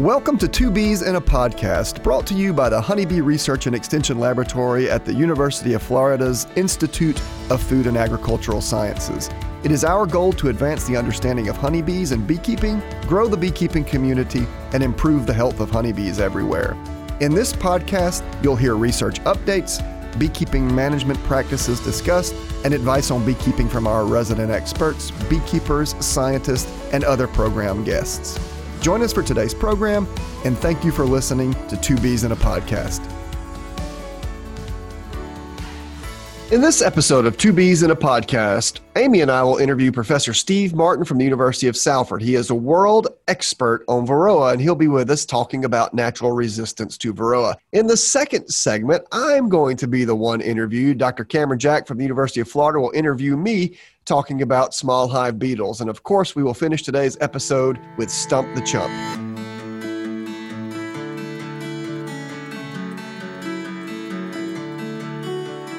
Welcome to Two Bees in a Podcast, brought to you by the Honeybee Research and Extension Laboratory at the University of Florida's Institute of Food and Agricultural Sciences. It is our goal to advance the understanding of honeybees and beekeeping, grow the beekeeping community, and improve the health of honeybees everywhere. In this podcast, you'll hear research updates, beekeeping management practices discussed, and advice on beekeeping from our resident experts, beekeepers, scientists, and other program guests. Join us for today's program, and thank you for listening to Two Bees in a Podcast. In this episode of Two Bees in a Podcast, Amy and I will interview Professor Steve Martin from the University of Salford. He is a world expert on Varroa, and he'll be with us talking about natural resistance to Varroa. In the second segment, I'm going to be the one interviewed. Dr. Cameron Jack from the University of Florida will interview me talking about small hive beetles. And of course, we will finish today's episode with Stump the Chump.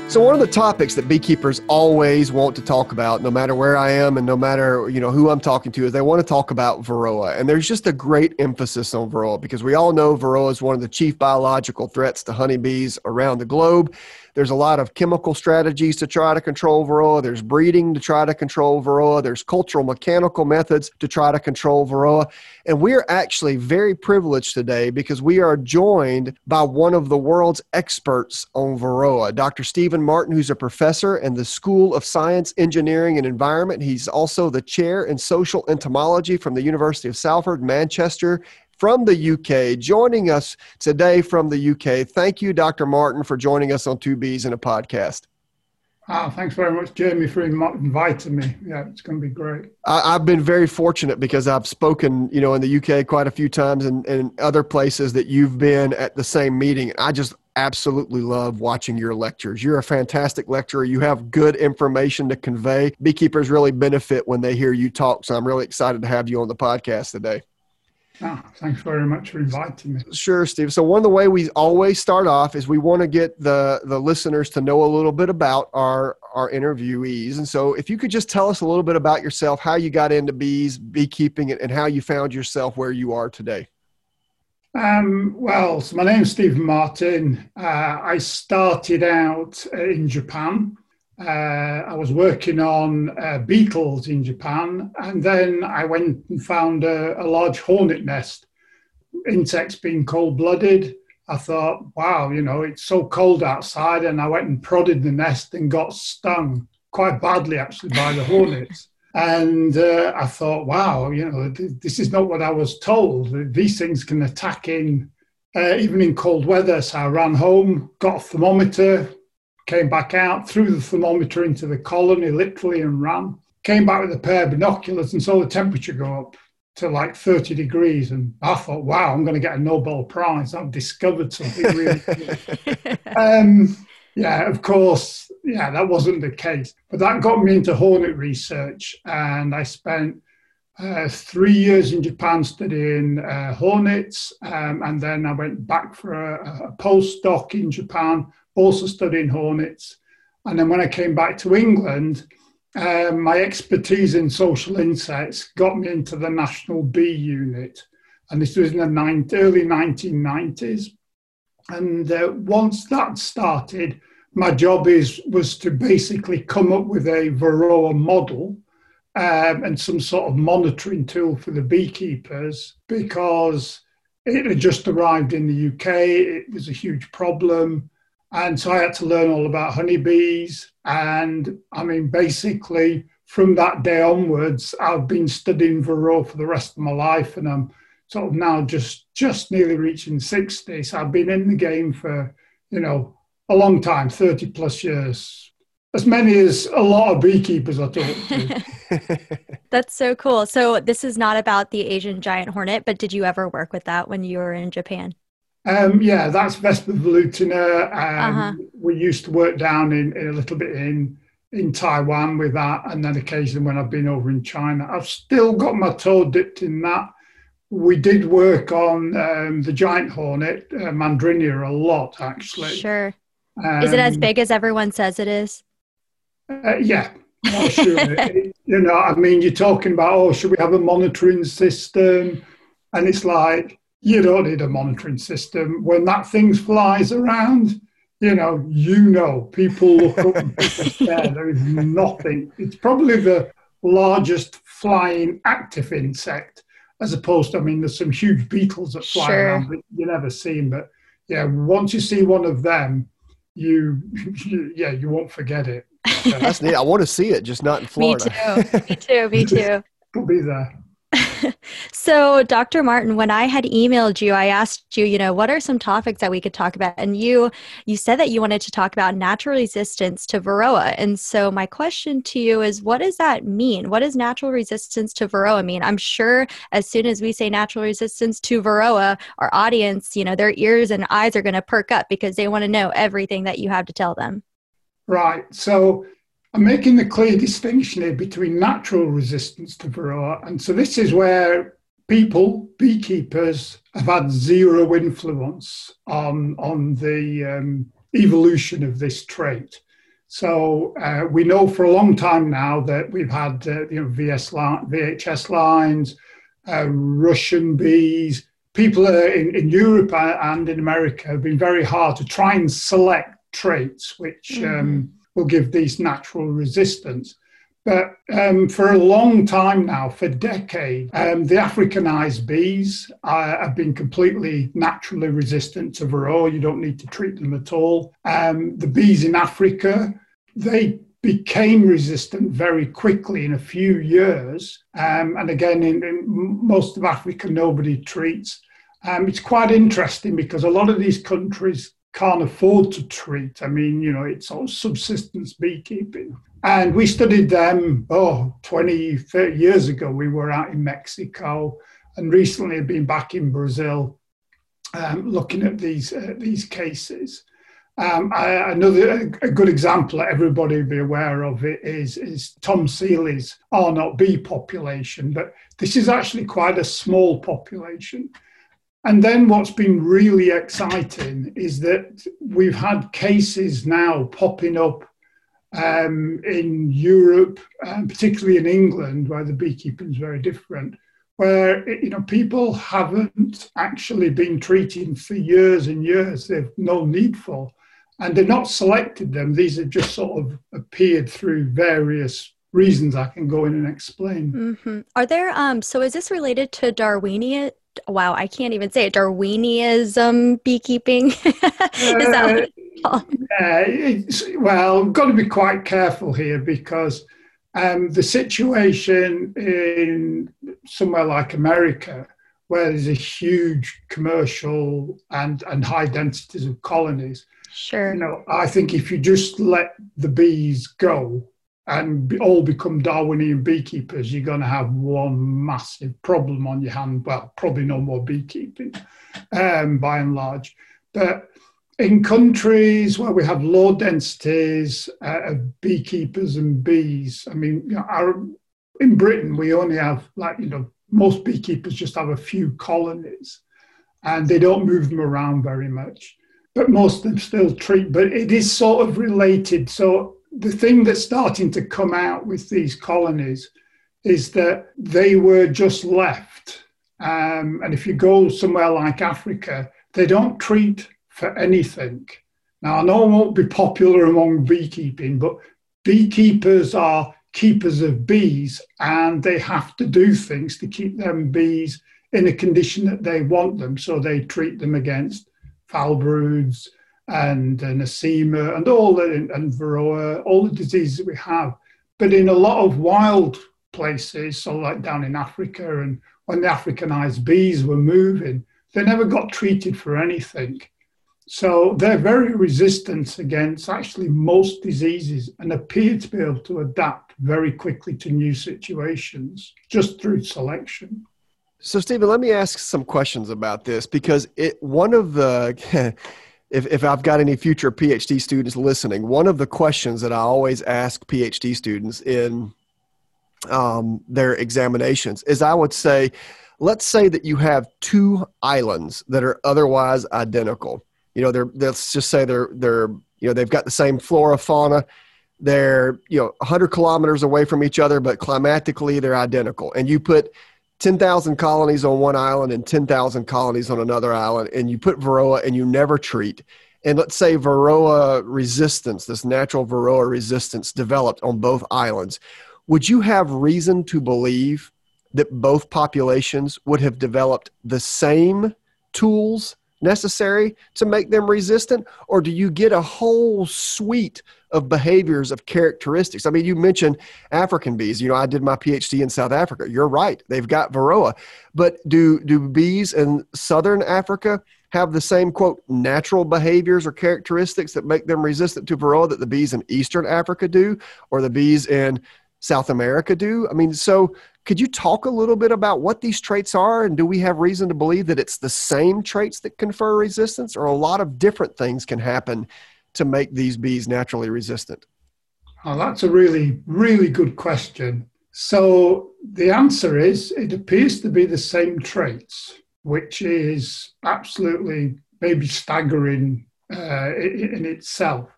So one of the topics that beekeepers always want to talk about, no matter where I am and no matter you know who I'm talking to, is they want to talk about varroa. And there's just a great emphasis on varroa because we all know varroa is one of the chief biological threats to honeybees around the globe. There's a lot of chemical strategies to try to control varroa. There's breeding to try to control varroa. There's cultural mechanical methods to try to control varroa. And we're actually very privileged today because we are joined by one of the world's experts on varroa, Dr. Stephen Martin, who's a professor in the School of Science, Engineering, and Environment. He's also the chair in social entomology from the University of Salford, Manchester, from the UK, joining us today from the UK. Thank you, Dr. Martin, for joining us on Two Bees in a podcast. Oh, thanks very much, Jamie, for inviting me. Yeah, it's going to be great. I, have been very fortunate because I've spoken, you know, in the UK quite a few times and, and other places that you've been at the same meeting. I just absolutely love watching your lectures. You're a fantastic lecturer. You have good information to convey. Beekeepers really benefit when they hear you talk. So I'm really excited to have you on the podcast today. Oh, thanks very much for inviting me. Sure, Steve. So one of the way we always start off is we want to get the the listeners to know a little bit about our our interviewees. And so if you could just tell us a little bit about yourself, how you got into bees, beekeeping, and how you found yourself where you are today. Um, well, so my name is Stephen Martin. Uh, I started out in Japan uh, I was working on uh, beetles in Japan, and then I went and found a, a large hornet nest. Insects being cold blooded. I thought, wow, you know, it's so cold outside. And I went and prodded the nest and got stung quite badly, actually, by the hornets. And uh, I thought, wow, you know, th- this is not what I was told. These things can attack in uh, even in cold weather. So I ran home, got a thermometer, came back out, threw the thermometer into the colony literally and ran. Came back with a pair of binoculars and saw the temperature go up to like 30 degrees. And I thought, wow, I'm going to get a Nobel Prize. I've discovered something really um, yeah, of course, yeah, that wasn't the case. But that got me into hornet research. And I spent uh, three years in Japan studying uh, hornets. Um, and then I went back for a, a postdoc in Japan also studying hornets. And then when I came back to England, um, my expertise in social insects got me into the National Bee Unit. And this was in the early 1990s. And uh, once that started, my job is was to basically come up with a Varroa model um, and some sort of monitoring tool for the beekeepers because it had just arrived in the UK. It was a huge problem. And so I had to learn all about honeybees. And I mean, basically, from that day onwards, I've been studying Varroa for the rest of my life. And I'm sort of now just, just nearly reaching 60. So I've been in the game for, you know, a long time 30 plus years. As many as a lot of beekeepers I talk to. That's so cool. So, this is not about the Asian giant hornet, but did you ever work with that when you were in Japan? Um, yeah, that's Vespa velutina. Um, uh-huh. We used to work down in, in, a little bit in in Taiwan with that, and then occasionally when I've been over in China, I've still got my toe dipped in that. We did work on um, the giant hornet, uh, mandarinia, a lot actually. Sure. is it as um, big as everyone says it is? Uh, yeah, sure. it, you know, I mean, you're talking about, oh, should we have a monitoring system? And it's like, you don't need a monitoring system. When that thing flies around, you know, you know, people look up and stare. There is nothing. It's probably the largest flying active insect, as opposed to, I mean, there's some huge beetles that fly sure. around, but you never see them. But yeah, once you see one of them, you, you yeah, you won't forget it. That's neat. I want to see it, just not in Florida. Me too. Me too. Me too. We'll be there. so, Dr. Martin, when I had emailed you, I asked you, you know, what are some topics that we could talk about? And you you said that you wanted to talk about natural resistance to varroa. And so my question to you is what does that mean? What does natural resistance to varroa mean? I'm sure as soon as we say natural resistance to varroa, our audience, you know, their ears and eyes are going to perk up because they want to know everything that you have to tell them. Right. So I'm making the clear distinction here between natural resistance to varroa. And so this is where people, beekeepers, have had zero influence on, on the um, evolution of this trait. So uh, we know for a long time now that we've had uh, you know, VS line, VHS lines, uh, Russian bees. People in, in Europe and in America have been very hard to try and select traits which mm-hmm. um, will give these natural resistance. But um, for a long time now, for decades, um, the Africanized bees uh, have been completely naturally resistant to varroa. You don't need to treat them at all. Um, the bees in Africa, they became resistant very quickly in a few years. Um, and again, in, in, most of Africa, nobody treats. Um, it's quite interesting because a lot of these countries can't afford to treat. I mean, you know, it's all subsistence beekeeping. And we studied them, oh, 20, 30 years ago. We were out in Mexico and recently have been back in Brazil um, looking at these, uh, these cases. Um, I, another a good example that everybody be aware of is, is Tom Seeley's Arnot bee population, but this is actually quite a small population. And then what's been really exciting is that we've had cases now popping up um, in Europe, particularly in England, where the beekeeping is very different, where you know people haven't actually been treating for years and years. They've no need for, and they're not selected them. These have just sort of appeared through various reasons I can go in and explain. Mm-hmm. Are there um so is this related to Darwinian wow, I can't even say it, Darwinism beekeeping. Is that uh, yeah, well, I've got to be quite careful here because um, the situation in somewhere like America, where there's a huge commercial and, and high densities of colonies, sure. You know, I think if you just let the bees go, and all become Darwinian beekeepers, you're going to have one massive problem on your hand. Well, probably no more beekeeping um, by and large. But in countries where we have low densities uh, of beekeepers and bees, I mean, you know, our, in Britain, we only have, like, you know, most beekeepers just have a few colonies and they don't move them around very much. But most of them still treat, but it is sort of related. So the thing that's starting to come out with these colonies is that they were just left. Um, and if you go somewhere like Africa, they don't treat for anything. Now, I know it won't be popular among beekeeping, but beekeepers are keepers of bees and they have to do things to keep them bees in a condition that they want them. So they treat them against foul broods, and uh, nosema and all the, and varroa, all the diseases we have. But in a lot of wild places, so like down in Africa, and when the Africanized bees were moving, they never got treated for anything. So they're very resistant against actually most diseases and appear to be able to adapt very quickly to new situations just through selection. So, Stephen, let me ask some questions about this because it one of the if, if I've got any future PhD students listening, one of the questions that I always ask PhD students in um, their examinations is I would say, let's say that you have two islands that are otherwise identical. You know, they're let's just say they're they're you know they've got the same flora fauna. They're you know 100 kilometers away from each other, but climatically they're identical. And you put 10,000 colonies on one island and 10,000 colonies on another island, and you put Varroa and you never treat, and let's say Varroa resistance, this natural Varroa resistance developed on both islands, would you have reason to believe that both populations would have developed the same tools necessary to make them resistant? Or do you get a whole suite of behaviors, of characteristics? I mean, you mentioned African bees. You know, I did my PhD in South Africa. You're right, they've got Varroa. But do, do bees in Southern Africa have the same, quote, natural behaviors or characteristics that make them resistant to Varroa that the bees in Eastern Africa do, or the bees in South America do? I mean, so could you talk a little bit about what these traits are? And do we have reason to believe that it's the same traits that confer resistance, or a lot of different things can happen to make these bees naturally resistant? Oh, that's a really, really good question. So the answer is it appears to be the same traits, which is absolutely maybe staggering uh, in itself.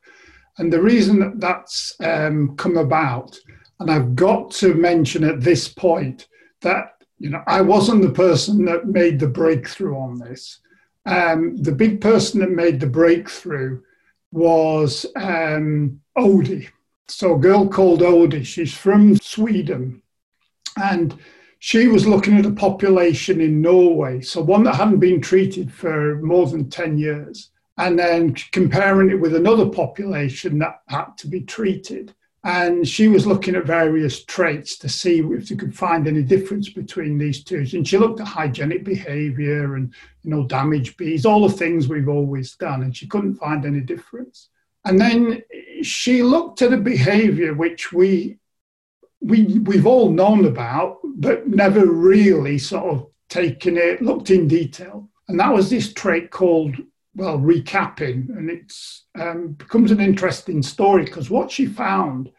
And the reason that that's um, come about and I've got to mention at this point that you know I wasn't the person that made the breakthrough on this. Um, the big person that made the breakthrough was um, Oddie. So a girl called Oddie. She's from Sweden, and she was looking at a population in Norway, so one that hadn't been treated for more than ten years, and then comparing it with another population that had to be treated. And she was looking at various traits to see if she could find any difference between these two. And she looked at hygienic behavior and, you know, damaged bees, all the things we've always done, and she couldn't find any difference. And then she looked at a behavior which we, we, we've all known about, but never really sort of taken it, looked in detail. And that was this trait called well, recapping, and it um, becomes an interesting story because what she found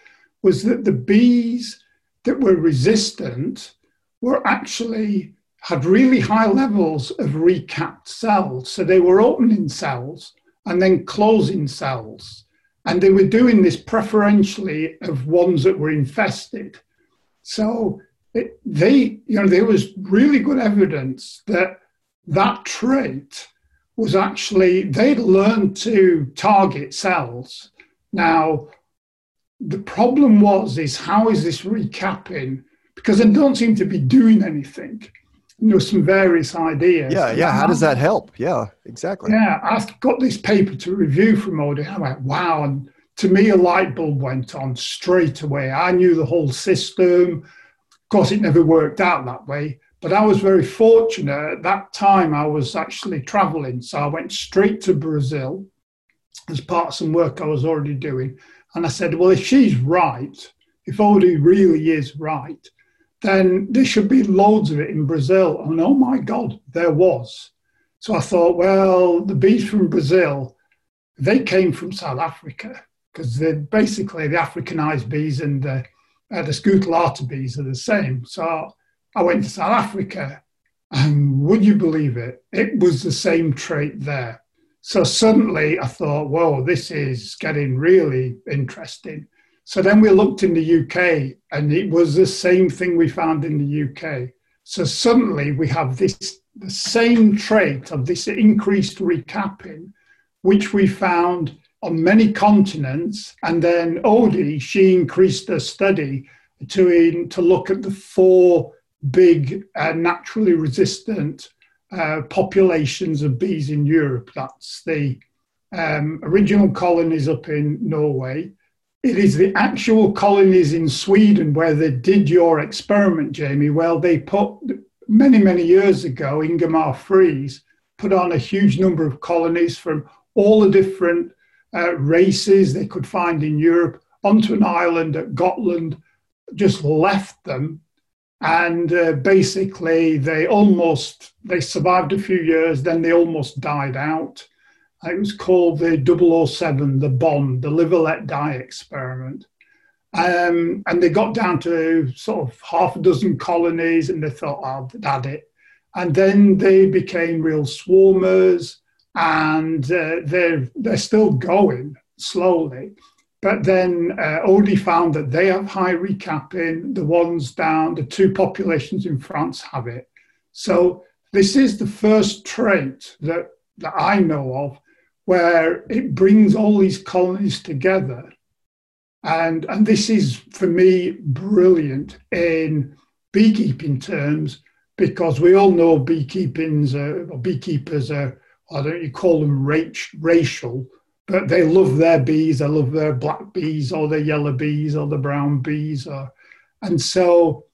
was that the bees that were resistant were actually had really high levels of recapped cells. So they were opening cells and then closing cells. And they were doing this preferentially of ones that were infested. So it, they, you know, there was really good evidence that that trait was actually they'd learned to target cells. Now, the problem was is how is this recapping? Because they don't seem to be doing anything. There were some various ideas. Yeah, yeah. How does that help? Yeah, exactly. Yeah, I got this paper to review from Oddie. I went, wow. And to me, a light bulb went on straight away. I knew the whole system. Of course, it never worked out that way. But I was very fortunate at that time. I was actually traveling, so I went straight to Brazil as part of some work I was already doing. And I said, well, if she's right, if Oddie really is right, then there should be loads of it in Brazil. And oh my God, there was. So I thought, well, the bees from Brazil, they came from South Africa because they're basically the Africanized bees and the, uh, the bees are the same. So I went to South Africa, and would you believe it? It was the same trait there. So suddenly I thought, whoa, this is getting really interesting. So then we looked in the UK, and it was the same thing we found in the UK. So suddenly we have this the same trait of this increased recapping, which we found on many continents. And then Oddie, she increased her study to, in, to look at the four big uh, naturally resistant uh, populations of bees in Europe. That's the um, original colonies up in Norway. It is the actual colonies in Sweden where they did your experiment, Jamie. Well, they put many, many years ago, Ingemar Fries put on a huge number of colonies from all the different uh, races they could find in Europe onto an island at Gotland, just left them and uh, basically they almost they survived a few years then they almost died out. It was called the 007 the Bond the live let die experiment. Um, and they got down to sort of half a dozen colonies and they thought oh that it. And then they became real swarmers and uh, they're they're still going slowly But then uh, found that they have high recapping. The ones down, the two populations in France have it. So this is the first trait that, that I know of where it brings all these colonies together. And, and this is, for me, brilliant in beekeeping terms because we all know beekeeping's or beekeepers are, I don't you call them racial, but they love their bees. They love their black bees or their yellow bees or the brown bees. Or, and so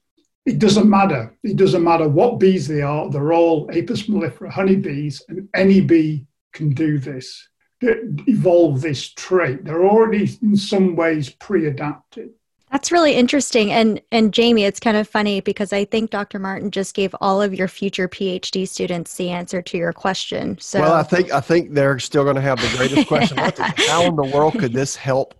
it doesn't matter. It doesn't matter what bees they are. They're all Apis mellifera honeybees, and any bee can do this, evolve this trait. They're already in some ways pre-adapted. That's really interesting. And and Jamie, it's kind of funny because I think Dr. Martin just gave all of your future PhD students the answer to your question. So Well, I think I think they're still going to have the greatest question. How in the world could this help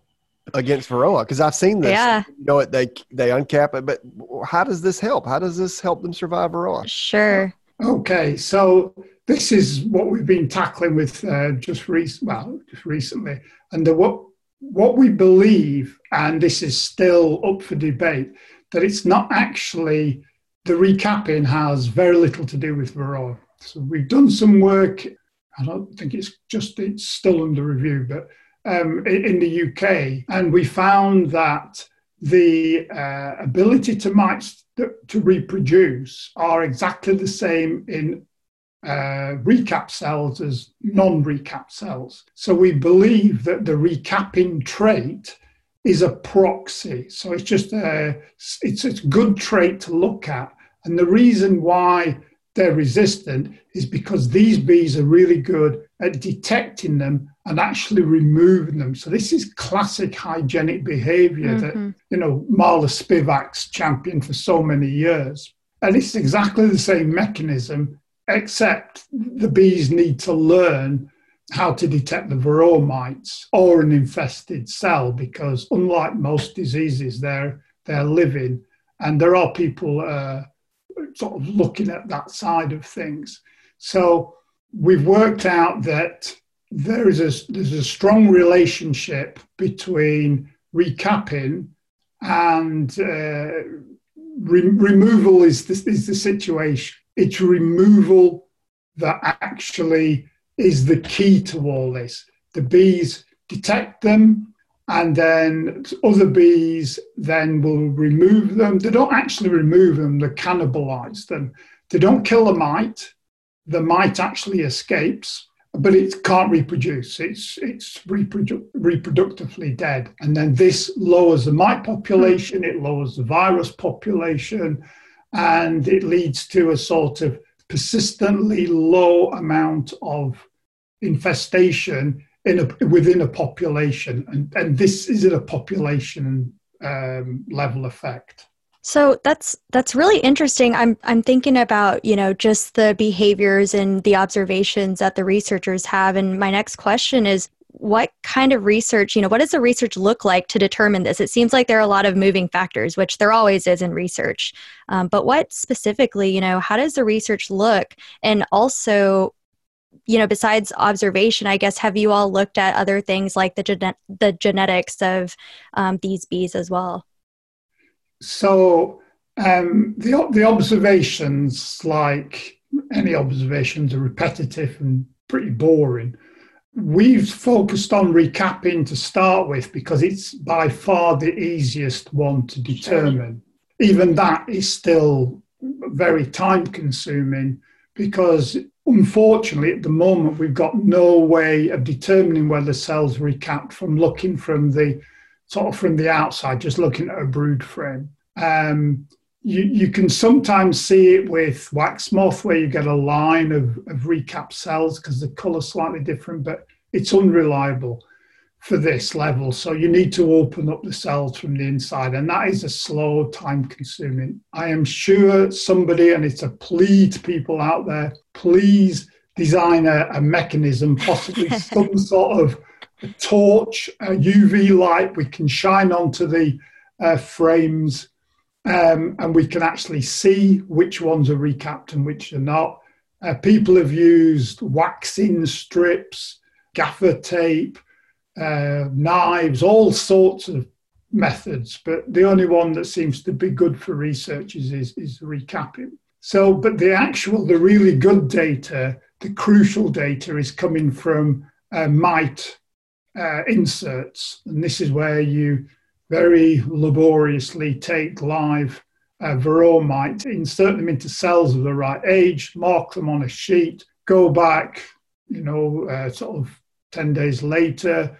against Varroa? Because I've seen this. Yeah. You know, it they they uncap it, but how does this help? How does this help them survive Varroa? Sure. Okay, so this is what we've been tackling with uh, just recent, well, just recently, and the, what what we believe, and this is still up for debate, that it's not actually the recapping has very little to do with Varroa. So we've done some work. I don't think it's just it's still under review, but um, in the UK, and we found that the uh, ability to mites to reproduce are exactly the same in uh, recap cells as non recap cells. So we believe that the recapping trait is a proxy. So it's just a, it's a good trait to look at. And the reason why they're resistant is because these bees are really good at detecting them and actually removing them. So this is classic hygienic behavior mm-hmm. that, you know, Marla Spivak's championed for so many years. And it's exactly the same mechanism except the bees need to learn how to detect the varroa mites or an infested cell because unlike most diseases they're they're living and there are people uh, sort of looking at that side of things. So we've worked out that there is a there's a strong relationship between recapping and uh, re- removal is the, is the situation it's removal that actually is the key to all this. The bees detect them, and then other bees then will remove them. They don't actually remove them, they cannibalize them. They don't kill the mite, the mite actually escapes, but it can't reproduce. It's, it's reprodu- reproductively dead. And then this lowers the mite population, it lowers the virus population, and it leads to a sort of persistently low amount of infestation in a, within a population, and, and this is at a population um, level effect. So that's that's really interesting. I'm I'm thinking about you know just the behaviors and the observations that the researchers have, and my next question is what kind of research, you know, what does the research look like to determine this? It seems like there are a lot of moving factors, which there always is in research. Um, but what specifically, you know, how does the research look? And also, you know, besides observation, I guess, have you all looked at other things like the, gene- the genetics of um, these bees as well? So um, the, the observations, like any observations, are repetitive and pretty boring. We've focused on recapping to start with because it's by far the easiest one to determine. Even that is still very time consuming because unfortunately at the moment we've got no way of determining whether cells recapped from looking from the sort of from the outside, just looking at a brood frame. Um, you, you can sometimes see it with wax moth where you get a line of, of recap cells because the color's slightly different, but it's unreliable for this level. So you need to open up the cells from the inside, and that is a slow, time consuming. I am sure somebody, and it's a plea to people out there, please design a, a mechanism, possibly some sort of torch, a UV light we can shine onto the uh, frames um, and we can actually see which ones are recapped and which are not. Uh, people have used waxing strips, gaffer tape, uh, knives, all sorts of methods. But the only one that seems to be good for researchers is, is recapping. So, but the actual, the really good data, the crucial data is coming from uh, mite uh, inserts. And this is where you very laboriously take live uh, varroa mite, insert them into cells of the right age, mark them on a sheet, go back, you know, uh, sort of 10 days later,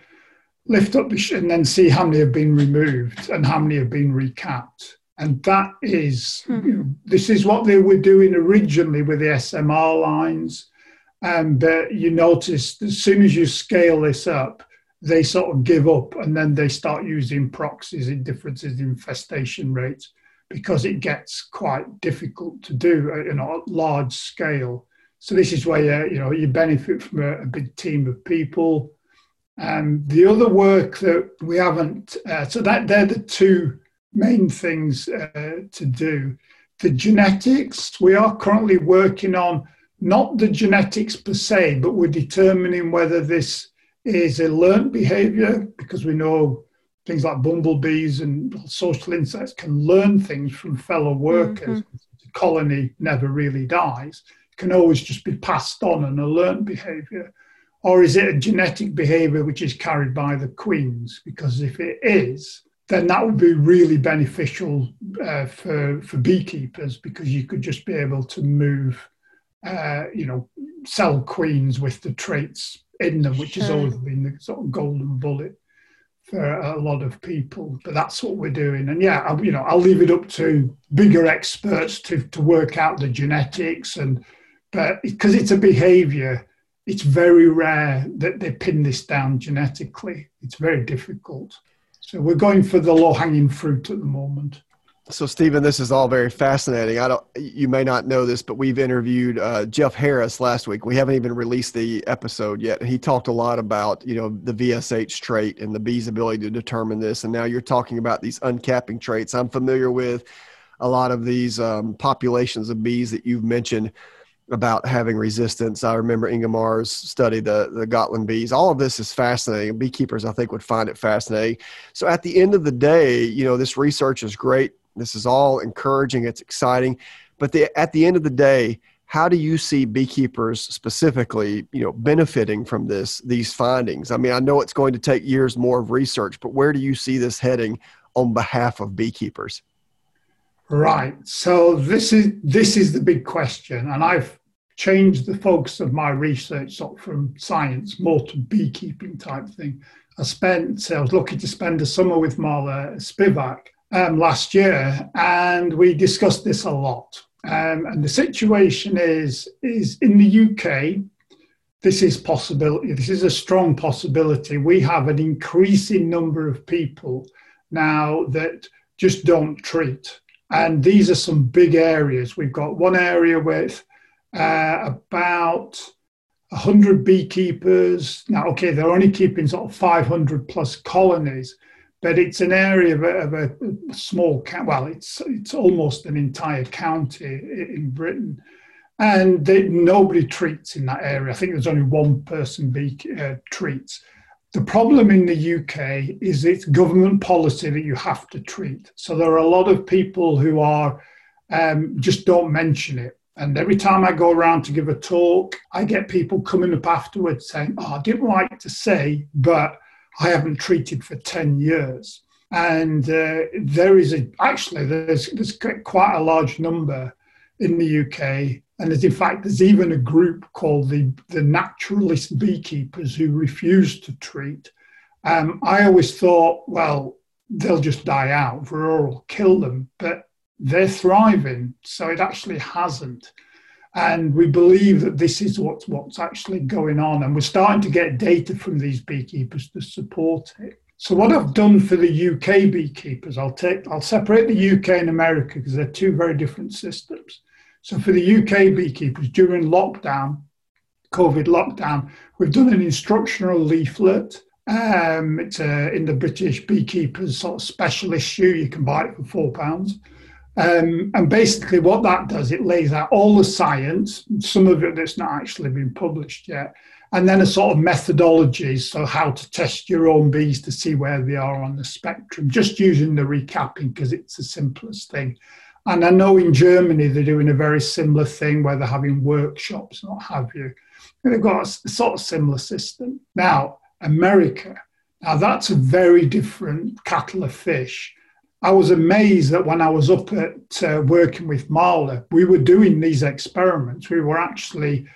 lift up the sh- and then see how many have been removed and how many have been recapped. And that is, hmm. you know, this is what they were doing originally with the SMR lines. And uh, you notice as soon as you scale this up, they sort of give up and then they start using proxies in differences in infestation rates because it gets quite difficult to do at you know, large scale. So this is where you, know you benefit from a, a big team of people. And the other work that we haven't, uh, so that they're the two main things uh, to do. The genetics, we are currently working on not the genetics per se, but we're determining whether this is a learned behavior because we know things like bumblebees and social insects can learn things from fellow workers. Mm-hmm. The colony never really dies. It can always just be passed on and a learned behavior. Or is it a genetic behavior which is carried by the queens? Because if it is, then that would be really beneficial uh, for, for beekeepers because you could just be able to move, uh, you know, sell queens with the traits in them, which sure. has always been the sort of golden bullet for a lot of people. But that's what we're doing. And yeah, I, you know, I'll leave it up to bigger experts to, to work out the genetics and, but because it's a behavior, it's very rare that they pin this down genetically. It's very difficult. So we're going for the low hanging fruit at the moment. So, Stephen, this is all very fascinating. I don't, you may not know this, but we've interviewed uh, Jeff Harris last week. We haven't even released the episode yet. He talked a lot about, you know, the VSH trait and the bee's ability to determine this. And now you're talking about these uncapping traits. I'm familiar with a lot of these um, populations of bees that you've mentioned about having resistance. I remember Ingemar's study, the, the Gotland bees. All of this is fascinating. Beekeepers, I think, would find it fascinating. So at the end of the day, you know, this research is great. This is all encouraging. It's exciting. But the, at the end of the day, how do you see beekeepers specifically, you know, benefiting from this, these findings? I mean, I know it's going to take years more of research, but where do you see this heading on behalf of beekeepers? Right. So this is this is the big question, and I've changed the focus of my research sort of from science more to beekeeping type thing. I spent, I was lucky to spend a summer with Marla Spivak um, last year, and we discussed this a lot. Um, and the situation is, is in the UK, this is possibility. This is a strong possibility. We have an increasing number of people now that just don't treat. And these are some big areas. We've got one area with uh, about 100 beekeepers. Now, okay, they're only keeping sort of 500 plus colonies, but it's an area of a, of a small, well, it's, it's almost an entire county in Britain. And they, nobody treats in that area. I think there's only one person bee uh, treats. The problem in the UK is it's government policy that you have to treat. So there are a lot of people who are um, just don't mention it. And every time I go around to give a talk, I get people coming up afterwards saying, Oh, I didn't like to say, but I haven't treated for 10 years. And uh, there is a, actually, there's, there's quite a large number in the UK. And in fact, there's even a group called the, the naturalist beekeepers who refuse to treat. Um, I always thought, well, they'll just die out, Varroa will kill them, but they're thriving. So it actually hasn't. And we believe that this is what's, what's actually going on. And we're starting to get data from these beekeepers to support it. So what I've done for the UK beekeepers, I'll take I'll separate the UK and America because they're two very different systems. So for the UK beekeepers during lockdown, COVID lockdown, we've done an instructional leaflet. Um, it's uh, in the British Beekeepers sort of special issue. You can buy it for four pounds. Um, and basically, what that does, it lays out all the science, some of it that's not actually been published yet, and then a sort of methodology, so how to test your own bees to see where they are on the spectrum, just using the recapping because it's the simplest thing. And I know in Germany they're doing a very similar thing where they're having workshops and what have you. And they've got a sort of similar system. Now, America, now that's a very different cattle of fish. I was amazed that when I was up at uh, working with Marla, we were doing these experiments. We were actually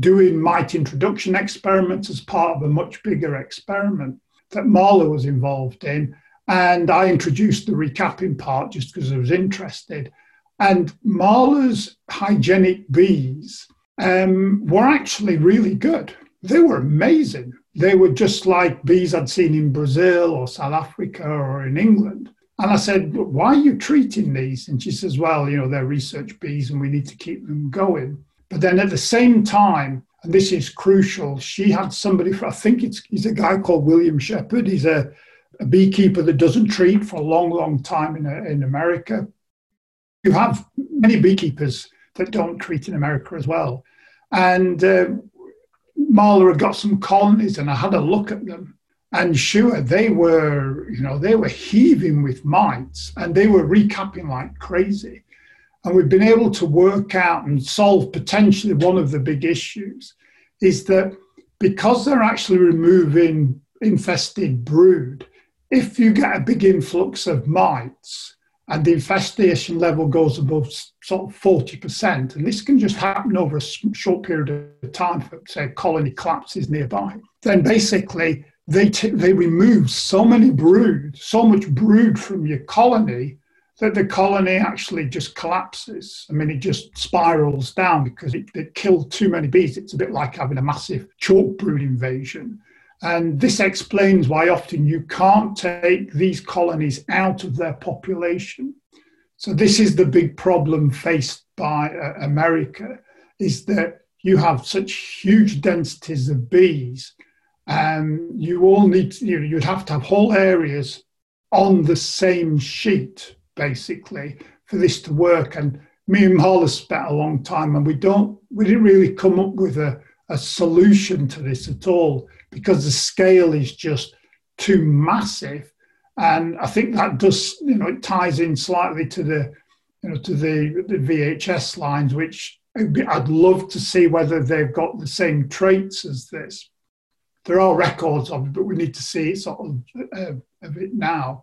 doing mite introduction experiments as part of a much bigger experiment that Marla was involved in. And I introduced the recapping part just because I was interested. And Marla's hygienic bees um, were actually really good. They were amazing. They were just like bees I'd seen in Brazil or South Africa or in England. And I said, Why are you treating these? And she says, Well, you know, they're research bees and we need to keep them going. But then at the same time, and this is crucial, she had somebody, for, I think it's he's a guy called William Shepard. He's a, a beekeeper that doesn't treat for a long, long time in, in America. You have many beekeepers that don't treat in America as well. And uh, Marla had got some colonies, and I had a look at them. And sure, they were, you know, they were heaving with mites, and they were recapping like crazy. And we've been able to work out and solve potentially one of the big issues is that because they're actually removing infested brood, if you get a big influx of mites, and the infestation level goes above sort of 40%, and this can just happen over a short period of time, for, say, colony collapses nearby, then basically they, t- they remove so many brood, so much brood from your colony that the colony actually just collapses. I mean, it just spirals down because it, it killed too many bees. It's a bit like having a massive chalk brood invasion. And this explains why often you can't take these colonies out of their population. So this is the big problem faced by uh, America is that you have such huge densities of bees and you all need to, you know, you'd have to have whole areas on the same sheet basically for this to work and me and Marla spent a long time and we don't we didn't really come up with a, a solution to this at all because the scale is just too massive. And I think that does, you know, it ties in slightly to the, you know, to the, the VHS lines, which I'd love to see whether they've got the same traits as this. There are records of it, but we need to see sort of, uh, of it now.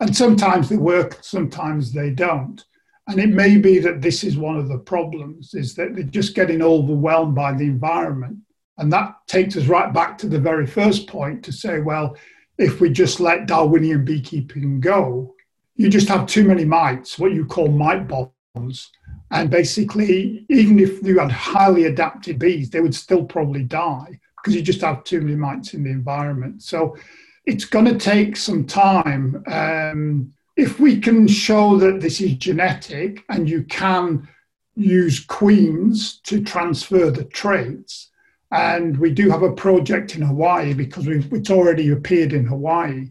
And sometimes they work, sometimes they don't. And it may be that this is one of the problems, is that they're just getting overwhelmed by the environment and that takes us right back to the very first point to say, well, if we just let Darwinian beekeeping go, you just have too many mites, what you call mite bombs. And basically, even if you had highly adapted bees, they would still probably die because you just have too many mites in the environment. So it's going to take some time. Um, if we can show that this is genetic and you can use queens to transfer the traits, and we do have a project in Hawaii because it's already appeared in Hawaii.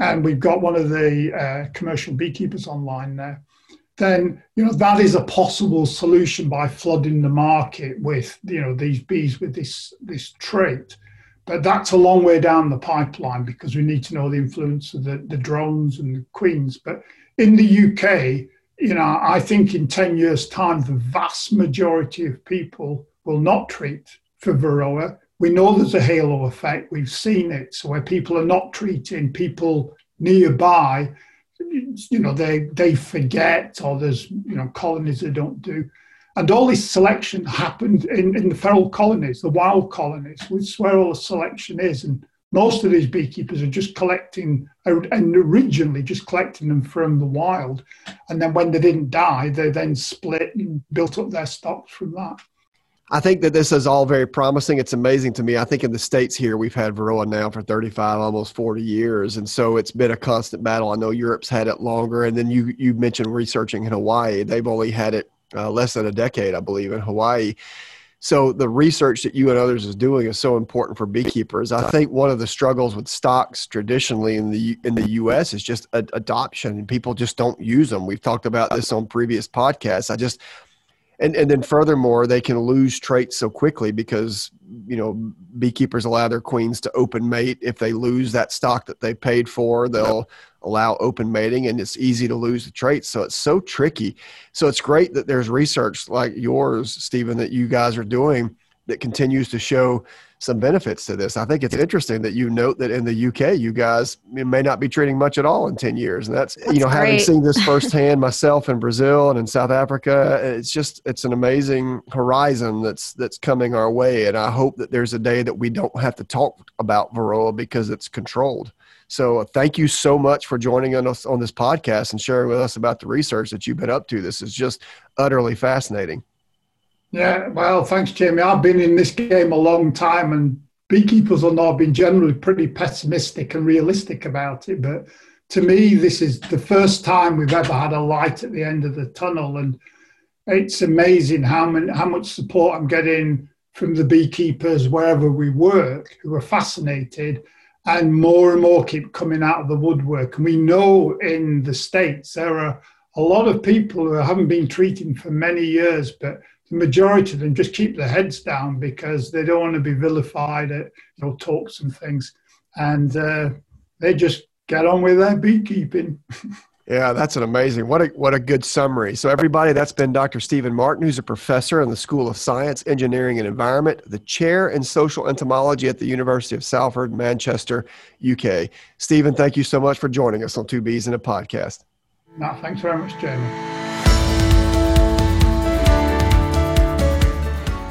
And we've got one of the uh, commercial beekeepers online there. Then, you know, that is a possible solution by flooding the market with, you know, these bees with this, this trait. But that's a long way down the pipeline because we need to know the influence of the, the drones and the queens. But in the UK, you know, I think in 10 years' time, the vast majority of people will not treat for Varroa. We know there's a halo effect. We've seen it. So where people are not treating people nearby, you know, they they forget or there's you know colonies they don't do. And all this selection happened in, in the feral colonies, the wild colonies, which is where all the selection is. And most of these beekeepers are just collecting, and originally just collecting them from the wild. And then when they didn't die, they then split and built up their stocks from that. I think that this is all very promising. It's amazing to me. I think in the States here, we've had Varroa now for 35, almost 40 years. And so it's been a constant battle. I know Europe's had it longer. And then you, you mentioned researching in Hawaii. They've only had it uh, less than a decade, I believe, in Hawaii. So the research that you and others is doing is so important for beekeepers. I think one of the struggles with stocks traditionally in the in the U.S. is just adoption, and people just don't use them. We've talked about this on previous podcasts. I just and and then furthermore they can lose traits so quickly because you know beekeepers allow their queens to open mate. If they lose that stock that they paid for they'll allow open mating and it's easy to lose the traits. So it's so tricky. So it's great that there's research like yours stephen that you guys are doing that continues to show some benefits to this. I think it's interesting that you note that in the UK, you guys may not be treating much at all in 10 years. And that's, that's you know, great. having seen this firsthand myself in Brazil and in South Africa, it's just, it's an amazing horizon that's, that's coming our way. And I hope that there's a day that we don't have to talk about Varroa because it's controlled. So uh, thank you so much for joining us on this podcast and sharing with us about the research that you've been up to. This is just utterly fascinating. Yeah, well, thanks, Jamie. I've been in this game a long time, and beekeepers and I've been generally pretty pessimistic and realistic about it. But to me, this is the first time we've ever had a light at the end of the tunnel, and it's amazing how many, how much support I'm getting from the beekeepers wherever we work, who are fascinated, and more and more keep coming out of the woodwork. And we know in the states there are a lot of people who haven't been treating for many years, but the majority of them just keep their heads down because they don't want to be vilified at you know talks and things, and uh, they just get on with their beekeeping. Yeah, that's an amazing. What a what a good summary. So everybody, that's been Dr. Stephen Martin, who's a professor in the School of Science, Engineering and Environment, the chair in social entomology at the University of Salford, Manchester, UK. Stephen, thank you so much for joining us on Two Bees in a Podcast. No, thanks very much, Jamie.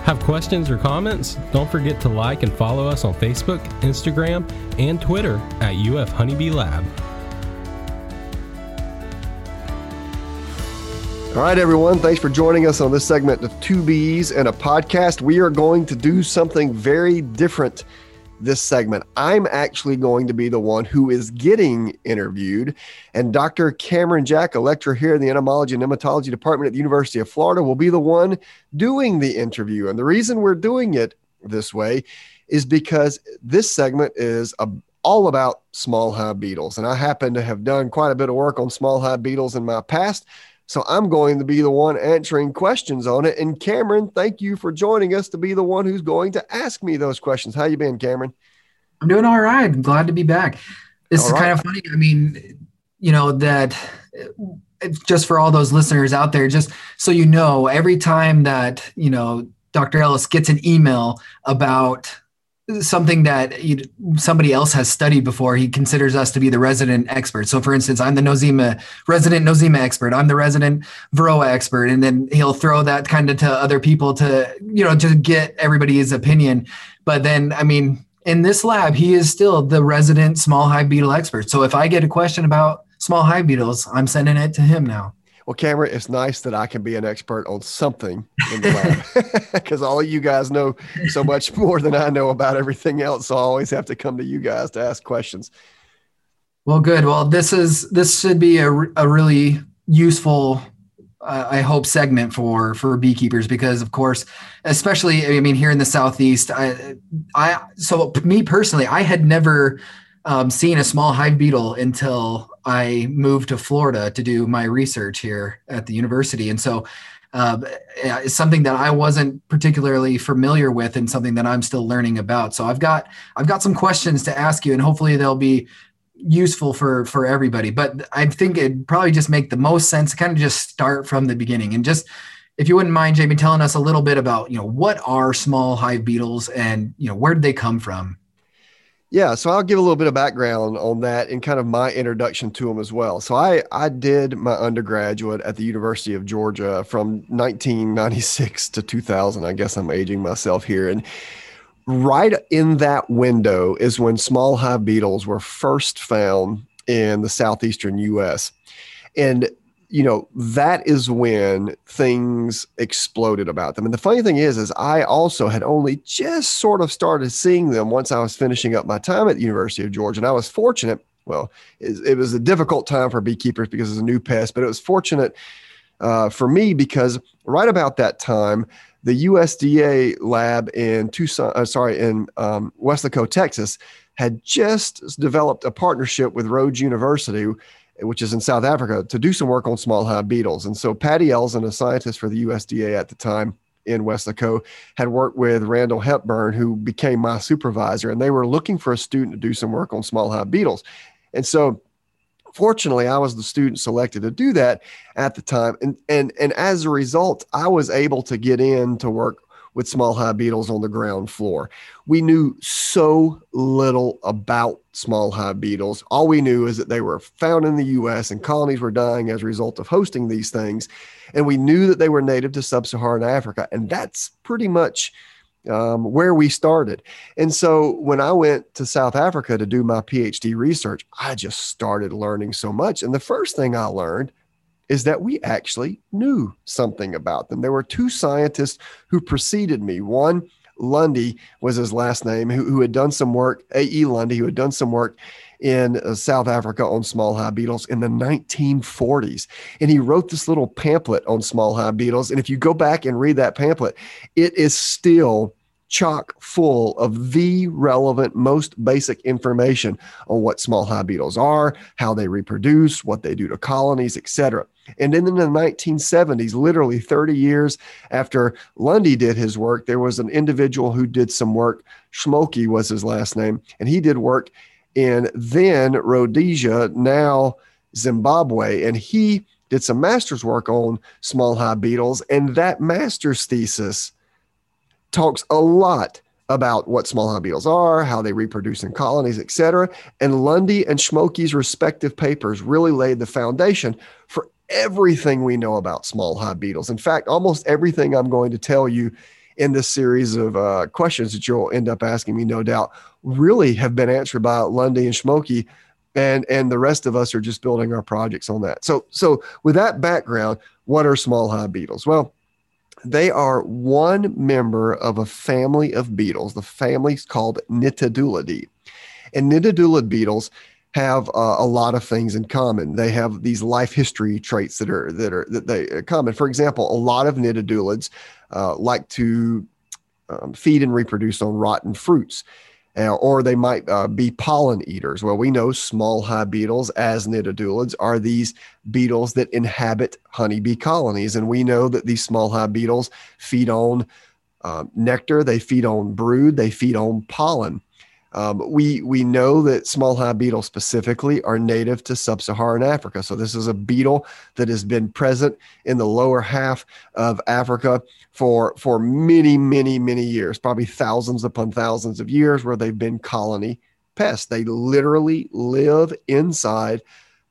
Have questions or comments? Don't forget to like and follow us on Facebook, Instagram, and Twitter at UF Honeybee Lab. All right, everyone. Thanks for joining us on this segment of Two Bees and a podcast. We are going to do something very different this segment. I'm actually going to be the one who is getting interviewed. And Dr. Cameron Jack, a lecturer here in the entomology and nematology department at the University of Florida, will be the one doing the interview. And the reason we're doing it this way is because this segment is a, all about small hive beetles. And I happen to have done quite a bit of work on small hive beetles in my past. So I'm going to be the one answering questions on it. And Cameron, thank you for joining us to be the one who's going to ask me those questions. How you been, Cameron? I'm doing all right. I'm glad to be back. This all is right. kind of funny. I mean, you know that uh, just for all those listeners out there, just so you know, every time that you know Dr. Ellis gets an email about something that somebody else has studied before, he considers us to be the resident expert. So, for instance, I'm the Nosema resident Nosema expert. I'm the resident Varroa expert, and then he'll throw that kind of to other people to you know to get everybody's opinion. But then, I mean, in this lab, he is still the resident small hive beetle expert. So, if I get a question about small hive beetles, I'm sending it to him now. Well, Cameron, it's nice that I can be an expert on something in the lab because all you guys know so much more than I know about everything else. So I always have to come to you guys to ask questions. Well, good. Well, this is this should be a, a really useful, uh, I hope, segment for for beekeepers because, of course, especially I mean here in the southeast, I I so me personally, I had never um, seen a small hive beetle until I moved to Florida to do my research here at the university. And so uh, it's something that I wasn't particularly familiar with and something that I'm still learning about. So I've got I've got some questions to ask you and hopefully they'll be useful for for everybody. But I think it'd probably just make the most sense to kind of just start from the beginning and just if you wouldn't mind, Jamie, telling us a little bit about, you know, what are small hive beetles and, you know, where did they come from? Yeah, so I'll give a little bit of background on that and kind of my introduction to them as well. So I I did my undergraduate at the University of Georgia from 1996 to 2000. I guess I'm aging myself here and right in that window is when small hive beetles were first found in the southeastern US. And you know that is when things exploded about them. And the funny thing is is i also had only just sort of started seeing them once i was finishing up my time at the university of georgia. And i was fortunate well it, it was a difficult time for beekeepers because it's a new pest but it was fortunate uh, for me because right about that time the usda lab in tucson uh, sorry in um, weslaco texas had just developed a partnership with rhodes university which is in South Africa, to do some work on small hive beetles. And so Patti Elzen, a scientist for the USDA at the time in Weslaco, had worked with Randall Hepburn, who became my supervisor, and they were looking for a student to do some work on small hive beetles. And so fortunately i was the student selected to do that at the time and and and as a result i was able to get in to work with small hive beetles on the ground floor. We knew so little about small hive beetles. All we knew is that they were found in the US and colonies were dying as a result of hosting these things. And we knew that they were native to sub Saharan Africa. And that's pretty much um, where we started. And so when I went to South Africa to do my PhD research, I just started learning so much. And the first thing I learned is that we actually knew something about them. There were two scientists who preceded me. One, Lundie was his last name, who, who had done some work, A.E. Lundie, who had done some work in uh, South Africa on small hive beetles in the 1940s. And he wrote this little pamphlet on small hive beetles. And if you go back and read that pamphlet, it is still chock full of the relevant, most basic information on what small hive beetles are, how they reproduce, what they do to colonies, etc. And then in the 1970s, literally 30 years after Lundie did his work, there was an individual who did some work. Schmolke was his last name, and he did work in then Rhodesia, now Zimbabwe, and he did some master's work on small hive beetles. And that master's thesis talks a lot about what small beetles are, how they reproduce in colonies, etc. And Lundie and Schmolke's respective papers really laid the foundation for everything we know about small hive beetles. In fact, almost everything I'm going to tell you in this series of uh, questions that you'll end up asking me, no doubt, really have been answered by Lundie and Schmolke. And, and the rest of us are just building our projects on that. So, so with that background, what are small hive beetles? Well, they are one member of a family of beetles. The family is called Nitidulidae. And Nitidulid beetles have uh, a lot of things in common. They have these life history traits that are that are that they are uh, common. For example, a lot of nitidulids uh, like to um, feed and reproduce on rotten fruits, uh, or they might uh, be pollen eaters. Well, we know small hive beetles, as nitidulids, are these beetles that inhabit honeybee colonies, and we know that these small hive beetles feed on uh, nectar, they feed on brood, they feed on pollen. Um, we we know that small hive beetles specifically are native to sub-Saharan Africa. So this is a beetle that has been present in the lower half of Africa for for many many many years, probably thousands upon thousands of years, where they've been colony pests. They literally live inside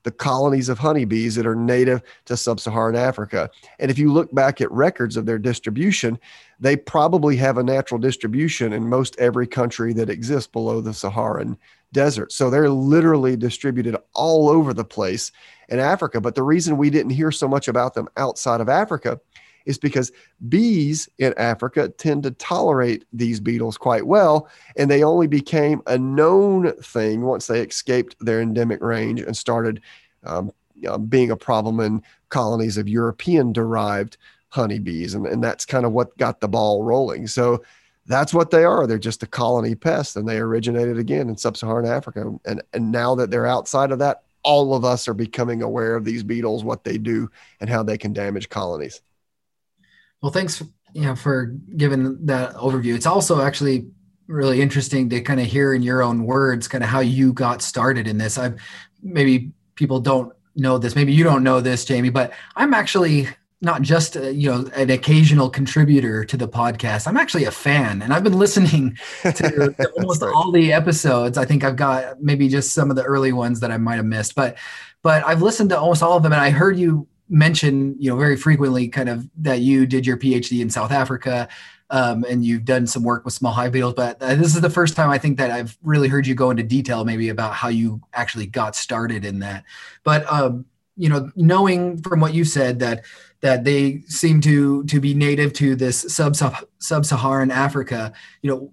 the colonies of honeybees that are native to sub Saharan Africa. And if you look back at records of their distribution, they probably have a natural distribution in most every country that exists below the Saharan desert. So they're literally distributed all over the place in Africa. But the reason we didn't hear so much about them outside of Africa is because bees in Africa tend to tolerate these beetles quite well, and they only became a known thing once they escaped their endemic range and started um, uh, being a problem in colonies of European derived honeybees. And, and that's kind of what got the ball rolling. So that's what they are. They're just a colony pest, and they originated again in sub Saharan Africa. And, and now that they're outside of that, all of us are becoming aware of these beetles, what they do, and how they can damage colonies. Well, thanks you know, for giving that overview. It's also actually really interesting to kind of hear in your own words kind of how you got started in this. I've maybe people don't know this, maybe you don't know this, Jamie, but I'm actually not just a, uh, you know an occasional contributor to the podcast. I'm actually a fan, and I've been listening to, almost right. all the episodes. I think I've got maybe just some of the early ones that I might have missed, but but I've listened to almost all of them, and I heard you mention, you know, very frequently kind of that you did your PhD in South Africa um, and you've done some work with small hive beetles. But uh, this is the first time I think that I've really heard you go into detail maybe about how you actually got started in that. But, um, you know, knowing from what you said that that they seem to to be native to this sub sub-Saharan Africa, you know,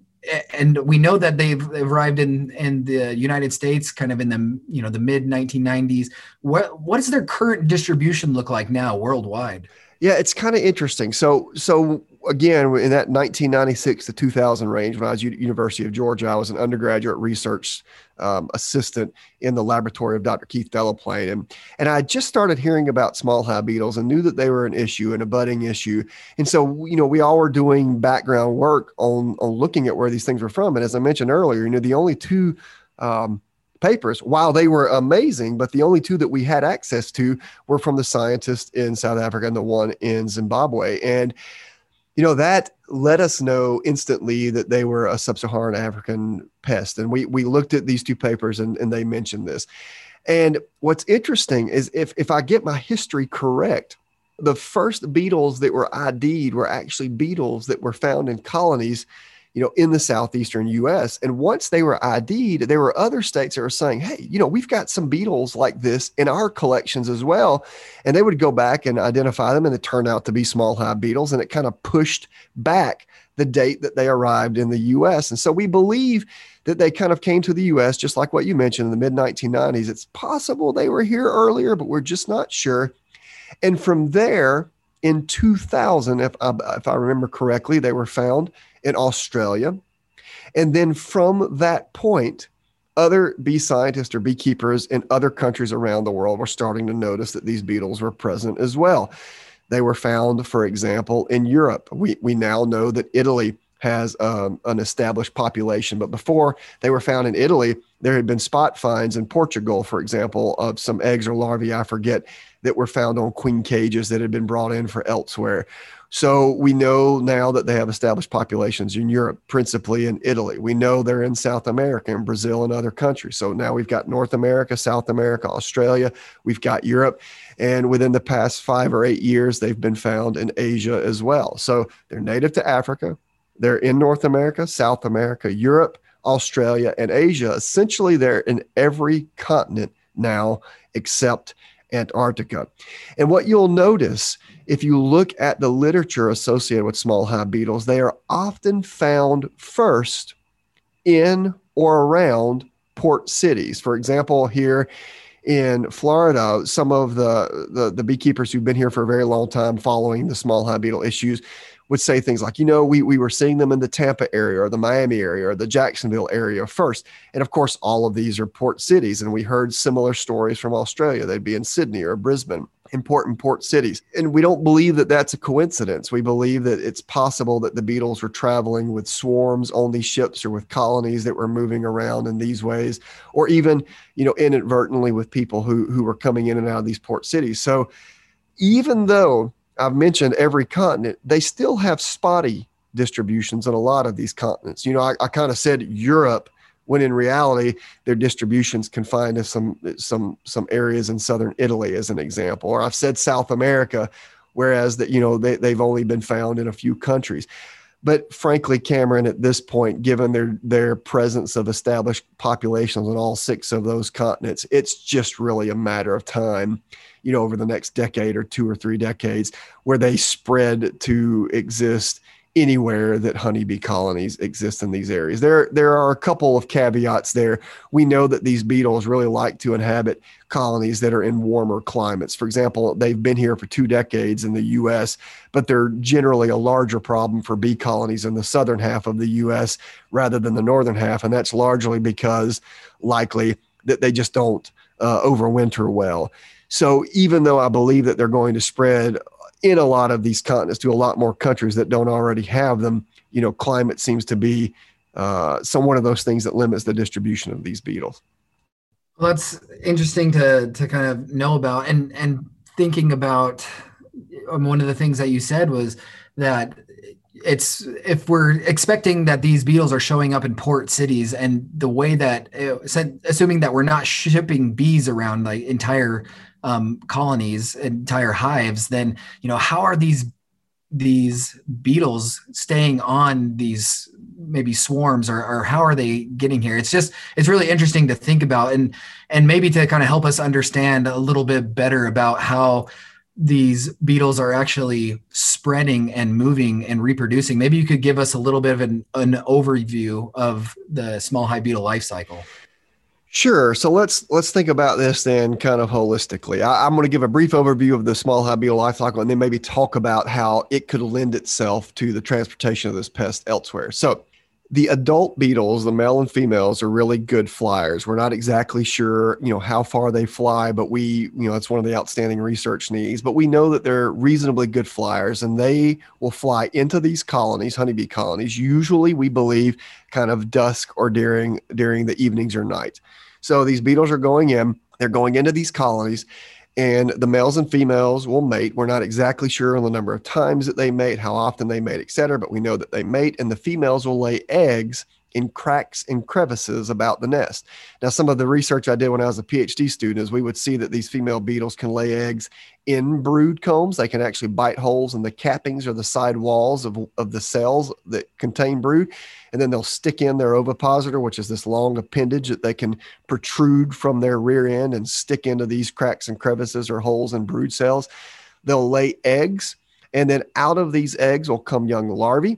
and we know that they've arrived in in the United States kind of in the you know the mid 1990s. What what does their current distribution look like now worldwide? Yeah, it's kind of interesting. So, so again, in that 1996 to 2000 range, when I was at University of Georgia, I was an undergraduate research um, assistant in the laboratory of Dr. Keith Delaplane, and and I just started hearing about small hive beetles and knew that they were an issue and a budding issue. And so, you know, we all were doing background work on on looking at where these things were from. And as I mentioned earlier, you know, the only two um, papers, while they were amazing, but the only two that we had access to were from the scientists in South Africa and the one in Zimbabwe. And, you know, that let us know instantly that they were a sub Saharan African pest. And we, we looked at these two papers and, and they mentioned this. And what's interesting is if, if I get my history correct, the first beetles that were ID'd were actually beetles that were found in colonies you know, in the southeastern U.S. And once they were ID'd, there were other states that were saying, "Hey, you know, we've got some beetles like this in our collections as well," and they would go back and identify them, and it turned out to be small hive beetles, and it kind of pushed back the date that they arrived in the U.S. And so we believe that they kind of came to the U.S. just like what you mentioned in the mid 1990s. It's possible they were here earlier, but we're just not sure. And from there, in 2000, if I, if I remember correctly, they were found in Australia. And then from that point, other bee scientists or beekeepers in other countries around the world were starting to notice that these beetles were present as well. They were found, for example, in Europe. We, we now know that Italy has um, an established population, but before they were found in Italy, there had been spot finds in Portugal, for example, of some eggs or larvae, I forget, that were found on queen cages that had been brought in for elsewhere. So we know now that they have established populations in Europe, principally in Italy. We know they're in South America and Brazil and other countries. So now we've got North America, South America, Australia, we've got Europe. And within the past five or eight years, they've been found in Asia as well. So they're native to Africa. They're in North America, South America, Europe, Australia, and Asia. Essentially, they're in every continent now except Antarctica. And what you'll notice if you look at the literature associated with small hive beetles, they are often found first in or around port cities. For example, here in Florida, some of the, the, the beekeepers who've been here for a very long time following the small hive beetle issues would say things like, you know, we, we were seeing them in the Tampa area or the Miami area or the Jacksonville area first. And of course, all of these are port cities. And we heard similar stories from Australia. They'd be in Sydney or Brisbane important port cities. And we don't believe that that's a coincidence. We believe that it's possible that the beetles were traveling with swarms on these ships or with colonies that were moving around in these ways, or even, you know, inadvertently with people who, who were coming in and out of these port cities. So even though I've mentioned every continent, they still have spotty distributions in a lot of these continents. You know, I, I kind of said Europe when in reality their distribution's confined to some some some areas in southern Italy as an example or I've said South America whereas that you know they, they've only been found in a few countries. But frankly Cameron at this point given their their presence of established populations on all six of those continents it's just really a matter of time you know over the next decade or two or three decades where they spread to exist anywhere that honeybee colonies exist in these areas. There, there are a couple of caveats there. We know that these beetles really like to inhabit colonies that are in warmer climates. For example, they've been here for two decades in the US, but they're generally a larger problem for bee colonies in the southern half of the US rather than the northern half. And that's largely because likely that they just don't uh, overwinter well. So even though I believe that they're going to spread in a lot of these continents to a lot more countries that don't already have them. You know, climate seems to be uh, some one of those things that limits the distribution of these beetles. Well, that's interesting to to kind of know about, and and thinking about um, one of the things that you said was that it's if we're expecting that these beetles are showing up in port cities and the way that uh, assuming that we're not shipping bees around like entire um, colonies, entire hives, then you know how are these these beetles staying on these maybe swarms or, or how are they getting here? It's just it's really interesting to think about and and maybe to kind of help us understand a little bit better about how these beetles are actually spreading and moving and reproducing. Maybe you could give us a little bit of an, an overview of the small hive beetle life cycle Sure. So let's let's think about this then, kind of holistically. I, am going to give a brief overview of the small beetle life cycle, and then maybe talk about how it could lend itself to the transportation of this pest elsewhere. So, the adult beetles, the male and females, are really good flyers. We're not exactly sure, you know, how far they fly, but we, you know, it's one of the outstanding research needs. But we know that they're reasonably good flyers, and they will fly into these colonies, honeybee colonies. Usually, we believe, kind of dusk or during during the evenings or nights. So these beetles are going in, they're going into these colonies, and the males and females will mate. We're not exactly sure on the number of times that they mate, how often they mate, et cetera, but we know that they mate, and the females will lay eggs in cracks and crevices about the nest. Now, some of the research I did when I was a PhD student is we would see that these female beetles can lay eggs in brood combs. They can actually bite holes in the cappings or the side walls of, of the cells that contain brood. And then they'll stick in their ovipositor, which is this long appendage that they can protrude from their rear end and stick into these cracks and crevices or holes in brood cells. They'll lay eggs. And then out of these eggs will come young larvae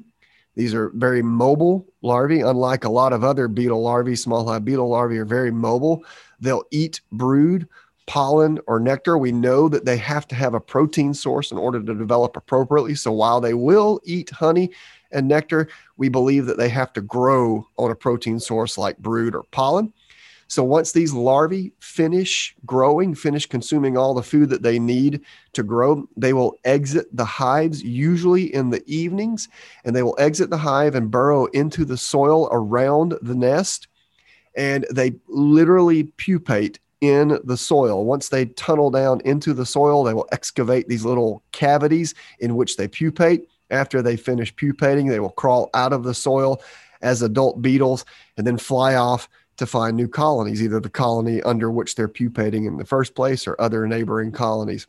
these are very mobile larvae, unlike a lot of other beetle larvae. Small hive beetle larvae are very mobile. They'll eat brood, pollen, or nectar. We know that they have to have a protein source in order to develop appropriately. So while they will eat honey and nectar, we believe that they have to grow on a protein source like brood or pollen. So once these larvae finish growing, finish consuming all the food that they need to grow, they will exit the hives, usually in the evenings, and they will exit the hive and burrow into the soil around the nest. And they literally pupate in the soil. Once they tunnel down into the soil, they will excavate these little cavities in which they pupate. After they finish pupating, they will crawl out of the soil as adult beetles and then fly off to find new colonies, either the colony under which they're pupating in the first place or other neighboring colonies.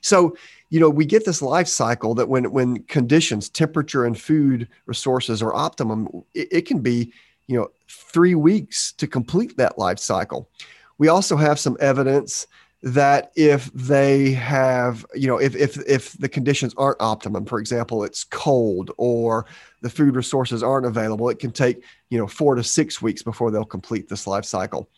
So, you know, we get this life cycle that when when conditions, temperature and food resources are optimum, it, it can be, you know, three weeks to complete that life cycle. We also have some evidence that if they have you know if if if the conditions aren't optimum for example it's cold or the food resources aren't available it can take you know 4 to 6 weeks before they'll complete this life cycle.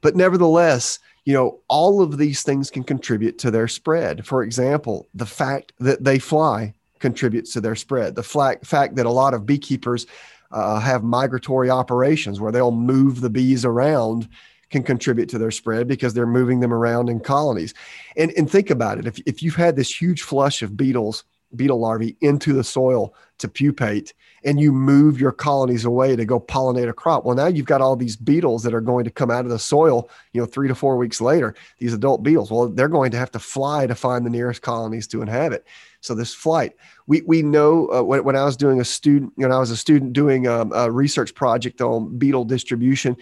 But nevertheless you know all of these things can contribute to their spread. For example the fact that they fly contributes to their spread. The fact that a lot of beekeepers uh, have migratory operations where they'll move the bees around can contribute to their spread because they're moving them around in colonies. And, and think about it if, if you've had this huge flush of beetles, beetle larvae into the soil to pupate, and you move your colonies away to go pollinate a crop, well, now you've got all these beetles that are going to come out of the soil, you know, three to four weeks later, these adult beetles. Well, they're going to have to fly to find the nearest colonies to inhabit. So this flight, we we know uh, when, when I was doing a student, when I was a student doing um, a research project on beetle distribution,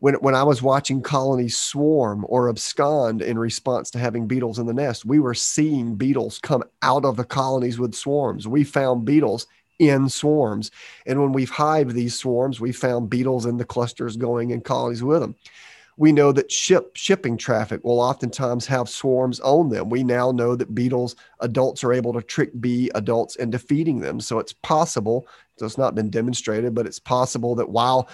when, when I was watching colonies swarm or abscond in response to having beetles in the nest, we were seeing beetles come out of the colonies with swarms. We found beetles in swarms. And when we've hived these swarms, we found beetles in the clusters going in colonies with them. We know that ship shipping traffic will oftentimes have swarms on them. We now know that beetles adults are able to trick bee adults into feeding them. So it's possible, so it's not been demonstrated, but it's possible that while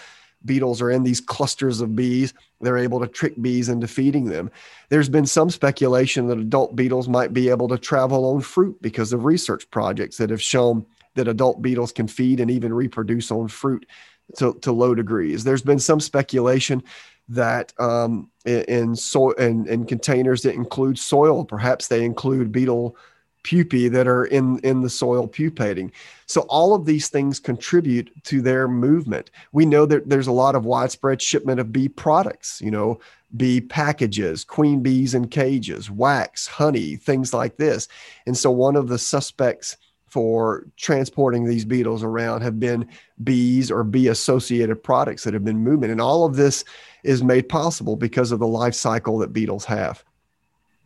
beetles are in these clusters of bees, they're able to trick bees into feeding them. There's been some speculation that adult beetles might be able to travel on fruit because of research projects that have shown that adult beetles can feed and even reproduce on fruit to, to low degrees. There's been some speculation that um, in, in, so, in, in containers that include soil, perhaps they include beetle pupae that are in in the soil pupating so all of these things contribute to their movement. We know that there's a lot of widespread shipment of bee products you know bee packages queen bees in cages wax honey things like this. And so one of the suspects for transporting these beetles around have been bees or bee associated products that have been moving. And all of this is made possible because of the life cycle that beetles have.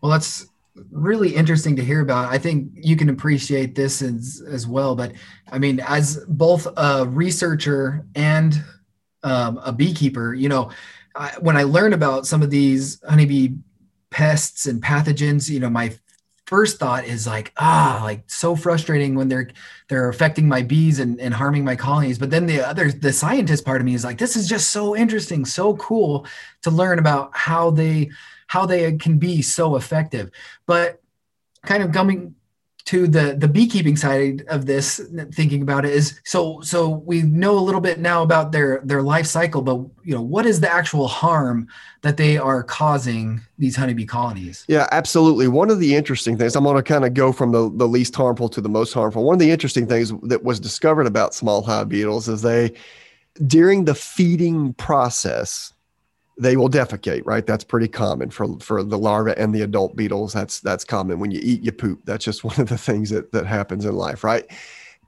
Well that's really interesting to hear about. I think you can appreciate this as as well. But I mean, as both a researcher and um, a beekeeper, you know, I, when I learn about some of these honeybee pests and pathogens, you know, my first thought is like ah like so frustrating when they're they're affecting my bees and, and harming my colonies but then the other the scientist part of me is like this is just so interesting so cool to learn about how they how they can be so effective. But kind of coming to the the beekeeping side of this thinking about it is so so we know a little bit now about their their life cycle but you know what is the actual harm that they are causing these honeybee colonies? Yeah absolutely. One of the interesting things i'm going to kind of go from the, the least harmful to the most harmful. One of the interesting things that was discovered about small hive beetles is they during the feeding process they will defecate, right? That's pretty common for for the larva and the adult beetles. That's that's common. When you eat, you poop. That's just one of the things that that happens in life, right?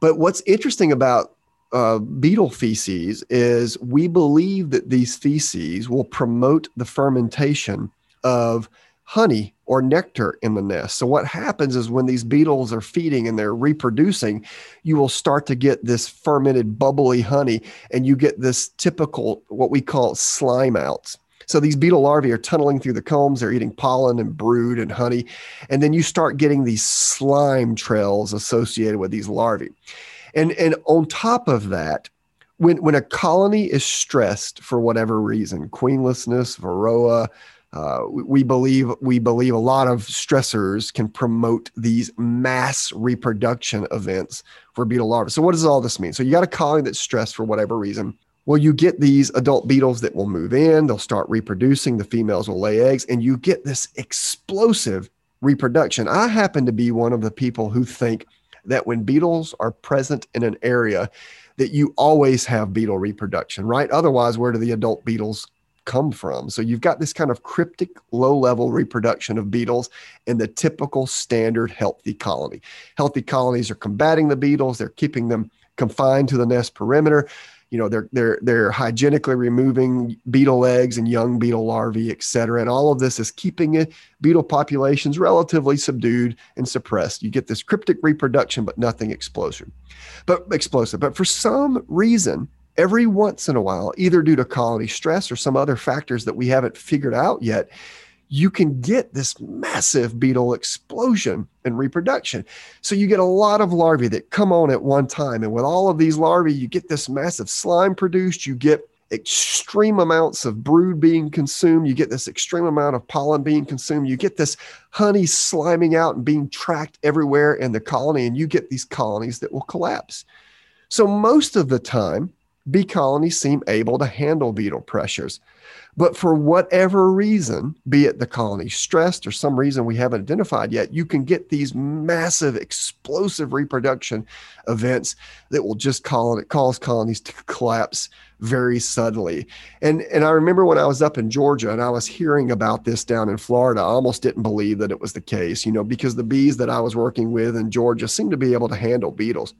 But what's interesting about uh, beetle feces is we believe that these feces will promote the fermentation of honey or nectar in the nest. So what happens is when these beetles are feeding and they're reproducing, you will start to get this fermented bubbly honey and you get this typical what we call slime outs. So these beetle larvae are tunneling through the combs, they're eating pollen and brood and honey. And then you start getting these slime trails associated with these larvae. And, and on top of that, when, when a colony is stressed for whatever reason, queenlessness, varroa, uh, we believe we believe a lot of stressors can promote these mass reproduction events for beetle larvae. So what does all this mean? So you got a colony that's stressed for whatever reason. Well, you get these adult beetles that will move in, they'll start reproducing, the females will lay eggs, and you get this explosive reproduction. I happen to be one of the people who think that when beetles are present in an area, that you always have beetle reproduction, right? Otherwise, where do the adult beetles come from? So you've got this kind of cryptic, low level reproduction of beetles in the typical standard healthy colony. Healthy colonies are combating the beetles, they're keeping them confined to the nest perimeter you know they're they're they're hygienically removing beetle eggs and young beetle larvae et cetera. And all of this is keeping beetle populations relatively subdued and suppressed. You get this cryptic reproduction but nothing explosive but explosive. But for some reason every once in a while either due to colony stress or some other factors that we haven't figured out yet you can get this massive beetle explosion in reproduction. So you get a lot of larvae that come on at one time. And with all of these larvae, you get this massive slime produced. You get extreme amounts of brood being consumed. You get this extreme amount of pollen being consumed. You get this honey sliming out and being tracked everywhere in the colony. And you get these colonies that will collapse. So most of the time, bee colonies seem able to handle beetle pressures. But for whatever reason, be it the colony stressed or some reason we haven't identified yet, you can get these massive explosive reproduction events that will just cause colonies to collapse very suddenly. And and I remember when I was up in Georgia and I was hearing about this down in Florida, I almost didn't believe that it was the case, you know, because the bees that I was working with in Georgia seemed to be able to handle beetles.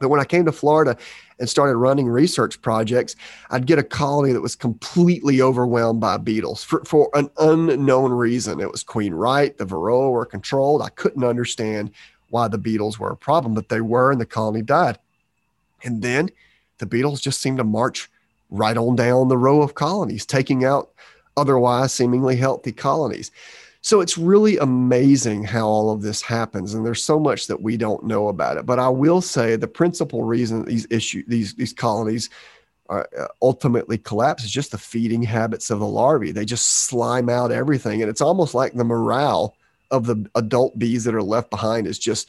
But when I came to Florida and started running research projects, I'd get a colony that was completely overwhelmed by beetles for, for an unknown reason. It was Queen Right, the Varroa were controlled. I couldn't understand why the beetles were a problem, but they were, and the colony died. And then the beetles just seemed to march right on down the row of colonies, taking out otherwise seemingly healthy colonies. So it's really amazing how all of this happens, and there's so much that we don't know about it. But I will say the principal reason these issue these these colonies are, uh, ultimately collapse is just the feeding habits of the larvae. They just slime out everything, and it's almost like the morale of the adult bees that are left behind is just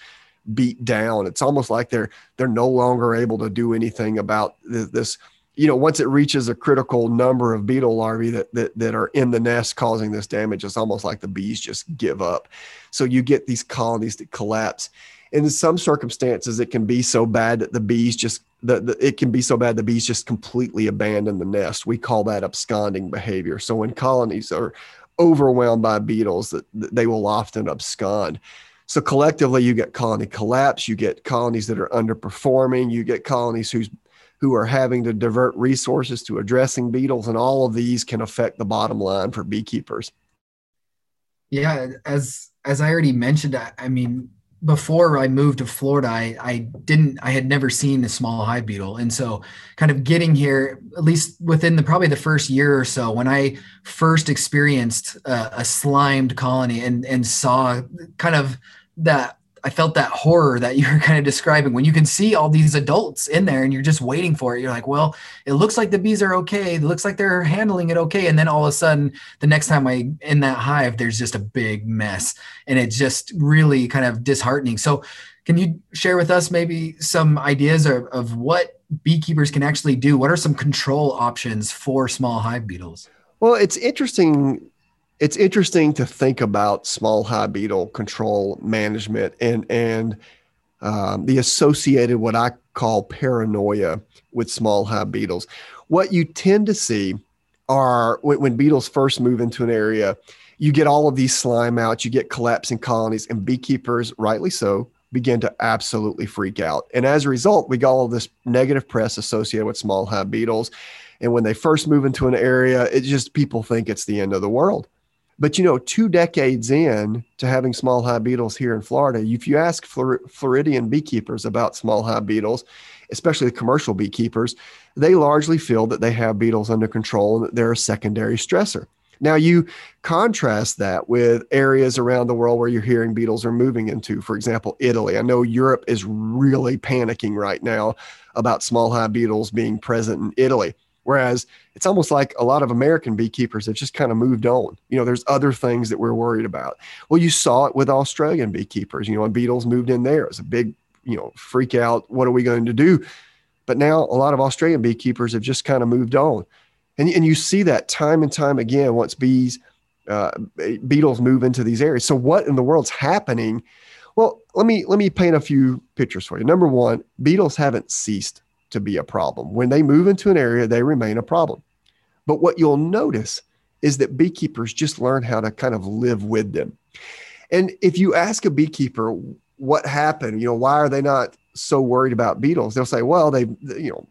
beat down. It's almost like they're they're no longer able to do anything about this you know, once it reaches a critical number of beetle larvae that, that, that are in the nest causing this damage, it's almost like the bees just give up. So you get these colonies that collapse. In some circumstances, it can be so bad that the bees just the, the, it can be so bad the bees just completely abandon the nest. We call that absconding behavior. So when colonies are overwhelmed by beetles, that they will often abscond. So collectively, you get colony collapse, you get colonies that are underperforming, you get colonies whose who are having to divert resources to addressing beetles, and all of these can affect the bottom line for beekeepers. Yeah, as as I already mentioned, I, I mean, before I moved to Florida, I, I didn't, I had never seen a small hive beetle. And so kind of getting here, at least within the, probably the first year or so, when I first experienced a, a slimed colony and, and saw kind of that I felt that horror that you were kind of describing when you can see all these adults in there and you're just waiting for it. You're like, well, it looks like the bees are okay. It looks like they're handling it okay. And then all of a sudden, the next time I in that hive, there's just a big mess. And it's just really kind of disheartening. So can you share with us maybe some ideas of, of what beekeepers can actually do? What are some control options for small hive beetles? Well, it's interesting it's interesting to think about small hive beetle control management and and um, the associated what I call paranoia with small hive beetles. What you tend to see are when, when beetles first move into an area, you get all of these slime out, you get collapsing colonies, and beekeepers, rightly so, begin to absolutely freak out. And as a result, we got all this negative press associated with small hive beetles. And when they first move into an area, it just people think it's the end of the world. But you know, two decades in to having small hive beetles here in Florida, if you ask Flor- Floridian beekeepers about small hive beetles, especially the commercial beekeepers, they largely feel that they have beetles under control and that they're a secondary stressor. Now, you contrast that with areas around the world where you're hearing beetles are moving into, for example, Italy. I know Europe is really panicking right now about small hive beetles being present in Italy. Whereas it's almost like a lot of American beekeepers have just kind of moved on. You know, there's other things that we're worried about. Well, you saw it with Australian beekeepers. You know, when beetles moved in there, it was a big, you know, freak out. What are we going to do? But now a lot of Australian beekeepers have just kind of moved on. And, and you see that time and time again once bees, uh, beetles move into these areas. So what in the world's happening? Well, let me let me paint a few pictures for you. Number one, beetles haven't ceased to be a problem. When they move into an area, they remain a problem. But what you'll notice is that beekeepers just learn how to kind of live with them. And if you ask a beekeeper what happened, you know, why are they not so worried about beetles? They'll say, well, they, you know,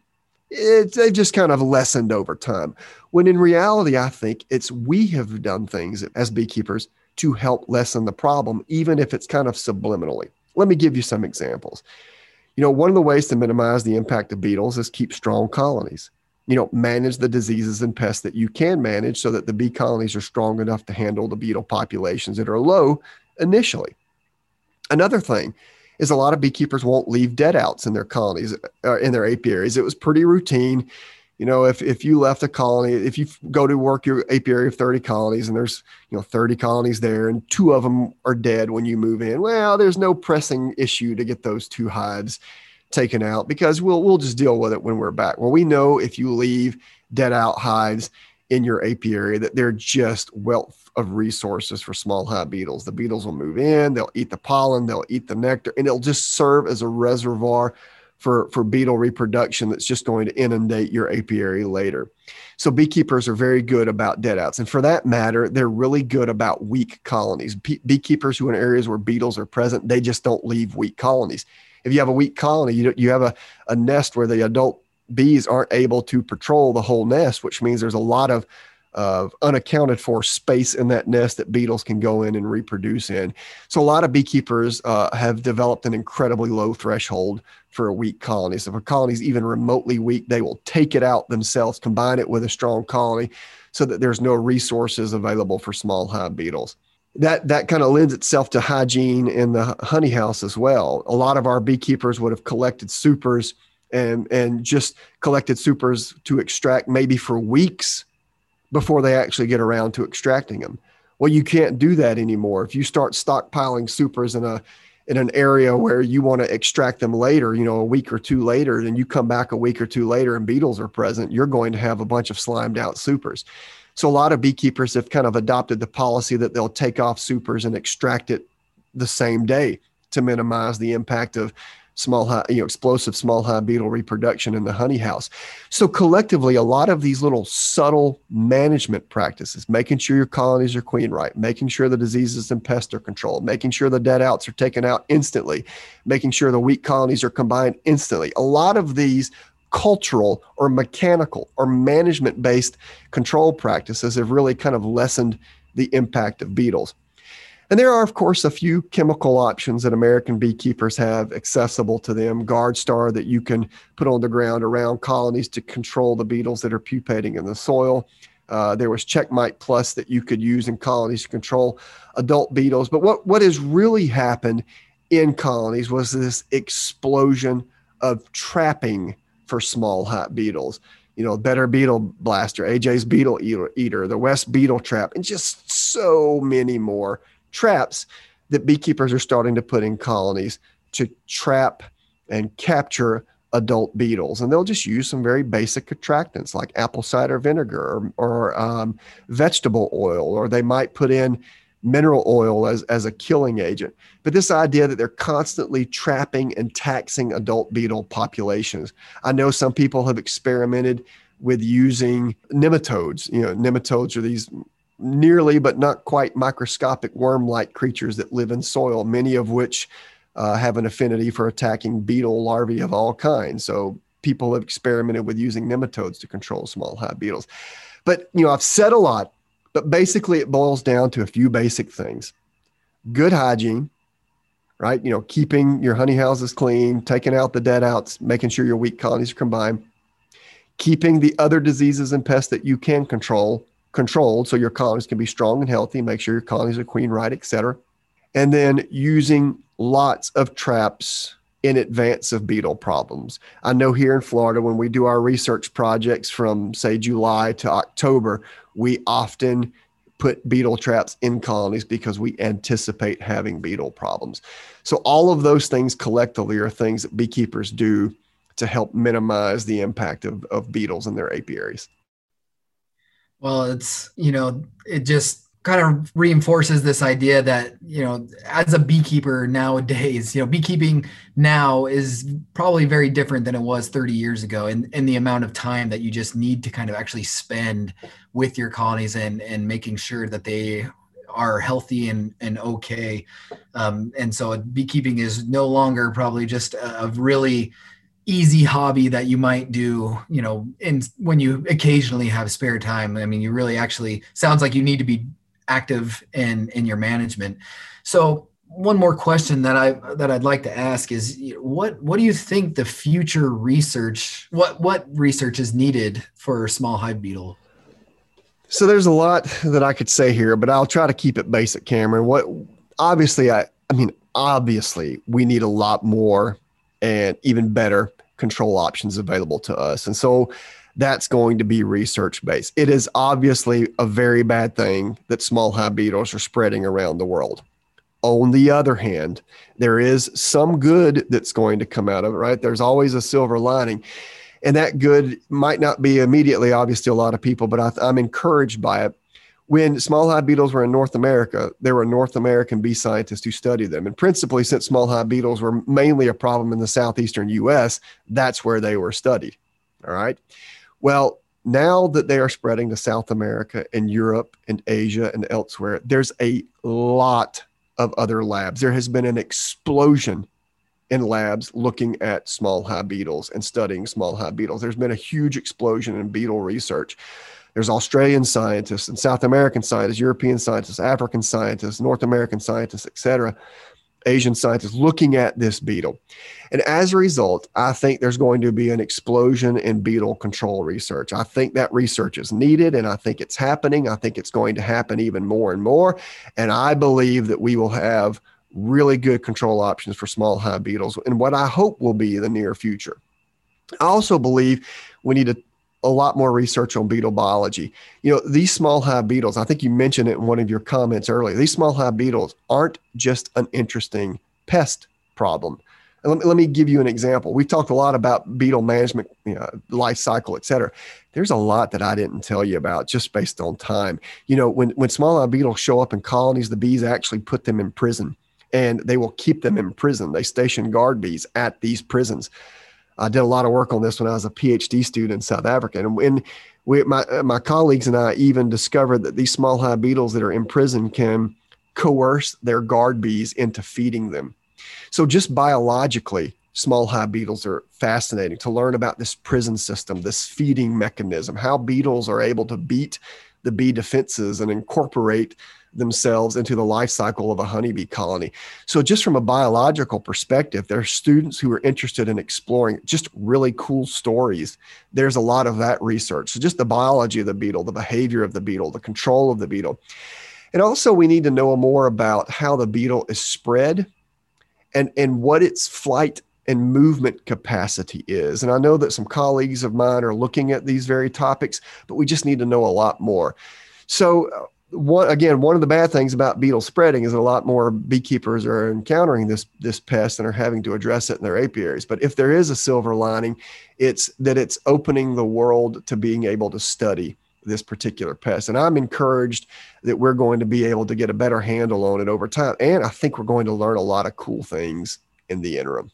they've just kind of lessened over time. When in reality, I think it's we have done things as beekeepers to help lessen the problem, even if it's kind of subliminally. Let me give you some examples. You know, one of the ways to minimize the impact of beetles is keep strong colonies. You know, manage the diseases and pests that you can manage so that the bee colonies are strong enough to handle the beetle populations that are low initially. Another thing is a lot of beekeepers won't leave dead outs in their colonies, uh, in their apiaries. It was pretty routine you know, if, if you left a colony, if you go to work your apiary of 30 colonies and there's, you know, 30 colonies there and two of them are dead when you move in, well, there's no pressing issue to get those two hives taken out because we'll, we'll just deal with it when we're back. Well, we know if you leave dead out hives in your apiary that they're just wealth of resources for small hive beetles. The beetles will move in, they'll eat the pollen, they'll eat the nectar, and it'll just serve as a reservoir for, for beetle reproduction that's just going to inundate your apiary later. So beekeepers are very good about dead outs. And for that matter, they're really good about weak colonies. beekeepers who are in areas where beetles are present, they just don't leave weak colonies. If you have a weak colony, you, you have a, a nest where the adult bees aren't able to patrol the whole nest, which means there's a lot of of unaccounted for space in that nest that beetles can go in and reproduce in. So a lot of beekeepers uh, have developed an incredibly low threshold for a weak colony. So if a colony is even remotely weak, they will take it out themselves, combine it with a strong colony, so that there's no resources available for small hive beetles. That that kind of lends itself to hygiene in the honey house as well. A lot of our beekeepers would have collected supers and and just collected supers to extract maybe for weeks before they actually get around to extracting them. Well, you can't do that anymore. If you start stockpiling supers in a in an area where you want to extract them later, you know, a week or two later, and you come back a week or two later and beetles are present, you're going to have a bunch of slimed out supers. So a lot of beekeepers have kind of adopted the policy that they'll take off supers and extract it the same day to minimize the impact of small hive, you know, explosive small hive beetle reproduction in the honey house. So collectively, a lot of these little subtle management practices, making sure your colonies are queen right, making sure the diseases and pests are controlled, making sure the dead outs are taken out instantly, making sure the weak colonies are combined instantly. A lot of these cultural or mechanical or management based control practices have really kind of lessened the impact of beetles. And there are, of course, a few chemical options that American beekeepers have accessible to them. GardStar that you can put on the ground around colonies to control the beetles that are pupating in the soil. Uh, there was CheckMite Plus that you could use in colonies to control adult beetles. But what, what has really happened in colonies was this explosion of trapping for small hot beetles you know, Better Beetle Blaster, AJ's Beetle Eater, the West Beetle Trap, and just so many more traps that beekeepers are starting to put in colonies to trap and capture adult beetles. And they'll just use some very basic attractants like apple cider vinegar or, or um, vegetable oil, or they might put in mineral oil as, as a killing agent. But this idea that they're constantly trapping and taxing adult beetle populations. I know some people have experimented with using nematodes. You know, nematodes are these nearly but not quite microscopic worm like creatures that live in soil, many of which uh, have an affinity for attacking beetle larvae of all kinds. So people have experimented with using nematodes to control small hive beetles. But you know, I've said a lot but basically, it boils down to a few basic things good hygiene, right? You know, keeping your honey houses clean, taking out the dead outs, making sure your weak colonies are combined, keeping the other diseases and pests that you can control controlled so your colonies can be strong and healthy, make sure your colonies are queen right, etc. And then using lots of traps in advance of beetle problems. I know here in Florida, when we do our research projects from, say, July to October, we often put beetle traps in colonies because we anticipate having beetle problems. So, all of those things collectively are things that beekeepers do to help minimize the impact of, of beetles in their apiaries. Well, it's, you know, it just kind of reinforces this idea that you know as a beekeeper nowadays you know beekeeping now is probably very different than it was 30 years ago in, in the amount of time that you just need to kind of actually spend with your colonies and and making sure that they are healthy and and okay. Um, and so beekeeping is no longer probably just a, a really easy hobby that you might do you know in when you occasionally have spare time i mean you really actually sounds like you need to be active in in your management. So one more question that I that I'd like to ask is what what do you think the future research what what research is needed for small hive beetle? So there's a lot that I could say here, but I'll try to keep it basic, Cameron. What obviously I I mean obviously we need a lot more and even better control options available to us. And so that's going to be research based. It is obviously a very bad thing that small beetles are spreading around the world. On the other hand, there is some good that's going to come out of it, right? There's always a silver lining. And that good might not be immediately obvious to a lot of people, but I, am encouraged by it. When small hive beetles were in North America, there were North American bee scientists who studied them. And principally, since small hive beetles were mainly a problem in the southeastern US, that's where they were studied. All right. Well, now that they are spreading to South America and Europe and Asia and elsewhere, there's a lot of other labs. There has been an explosion in labs looking at small hive beetles and studying small hive beetles. There's been a huge explosion in beetle research. There's Australian scientists and South American scientists, European scientists, African scientists, North American scientists, et cetera, Asian scientists looking at this beetle. And as a result, I think there's going to be an explosion in beetle control research. I think that research is needed and I think it's happening. I think it's going to happen even more and more. And I believe that we will have really good control options for small hive beetles and what I hope will be the near future. I also believe we need to a lot more research on beetle biology. You know, these small hive beetles, I think you mentioned it in one of your comments earlier. These small hive beetles aren't just an interesting pest problem. And let me, let me give you an example. We've talked a lot about beetle management, you know, life cycle, et cetera. There's a lot that I didn't tell you about just based on time. You know, when, when small hive beetles show up in colonies, the bees actually put them in prison and they will keep them in prison. They station guard bees at these prisons. I did a lot of work on this when I was a PhD student in South Africa. And when we, my, my colleagues and I even discovered that these small hive beetles that are in prison can coerce their guard bees into feeding them. So, just biologically, small hive beetles are fascinating to learn about this prison system, this feeding mechanism, how beetles are able to beat the bee defenses and incorporate themselves into the life cycle of a honeybee colony. So, just from a biological perspective, there are students who are interested in exploring just really cool stories. There's a lot of that research. So, just the biology of the beetle, the behavior of the beetle, the control of the beetle. And also, we need to know more about how the beetle is spread and, and what its flight and movement capacity is. And I know that some colleagues of mine are looking at these very topics, but we just need to know a lot more. So, uh, one again, one of the bad things about beetle spreading is that a lot more beekeepers are encountering this this pest and are having to address it in their apiaries. But if there is a silver lining, it's that it's opening the world to being able to study this particular pest. And I'm encouraged that we're going to be able to get a better handle on it over time. And I think we're going to learn a lot of cool things in the interim.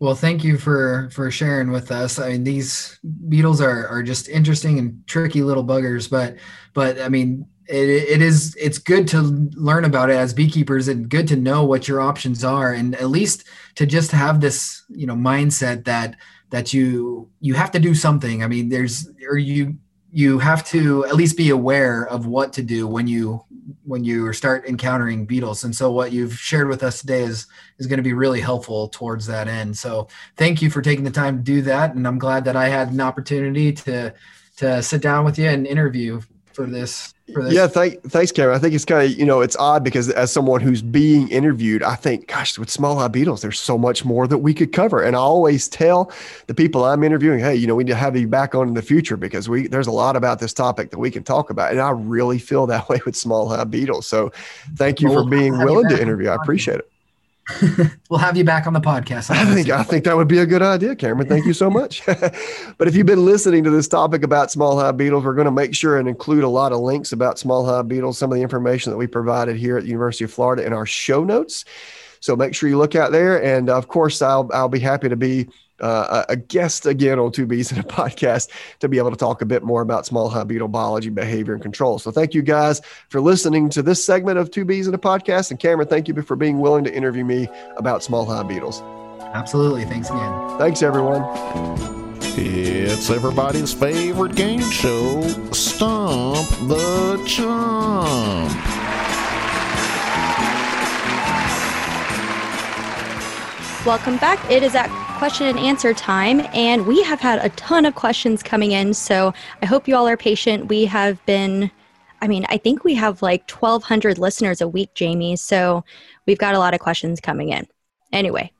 Well, thank you for for sharing with us. I mean, these beetles are are just interesting and tricky little buggers, but but I mean, it, it is it's good to learn about it as beekeepers and good to know what your options are and at least to just have this you know mindset that that you you have to do something. I mean there's or you you have to at least be aware of what to do when you when you start encountering beetles. And so what you've shared with us today is is going to be really helpful towards that end. So thank you for taking the time to do that. And i'm glad that i had an opportunity to to sit down with you and interview for this yeah, thank, thanks, Cameron. I think it's kind of, you know, it's odd because as someone who's being interviewed, I think, gosh, with small hive beetles, there's so much more that we could cover. And I always tell the people I'm interviewing, hey, you know, we need to have you back on in the future because we there's a lot about this topic that we can talk about. And I really feel that way with small hive beetles. So thank you well, for being willing to interview. I appreciate it. we'll have you back on the podcast. I think I think that would be a good idea, Cameron. Thank you so much. but if you've been listening to this topic about small hive beetles, we're going to make sure and include a lot of links about small hive beetles, some of the information that we provided here at the University of Florida in our show notes. So make sure you look out there, and of course, I'll I'll be happy to be uh, a guest again on Two Bees in a podcast to be able to talk a bit more about small hive beetle biology, behavior, and control. So thank you guys for listening to this segment of Two Bees in a podcast. And Cameron, thank you for being willing to interview me about small hive beetles. Absolutely. Thanks again. Thanks, everyone. It's everybody's favorite game show, Stump the Chump. Welcome back. It is at question and answer time, and we have had a ton of questions coming in. So I hope you all are patient. We have been, I mean, I think we have like 1,200 listeners a week, Jamie. So we've got a lot of questions coming in. Anyway,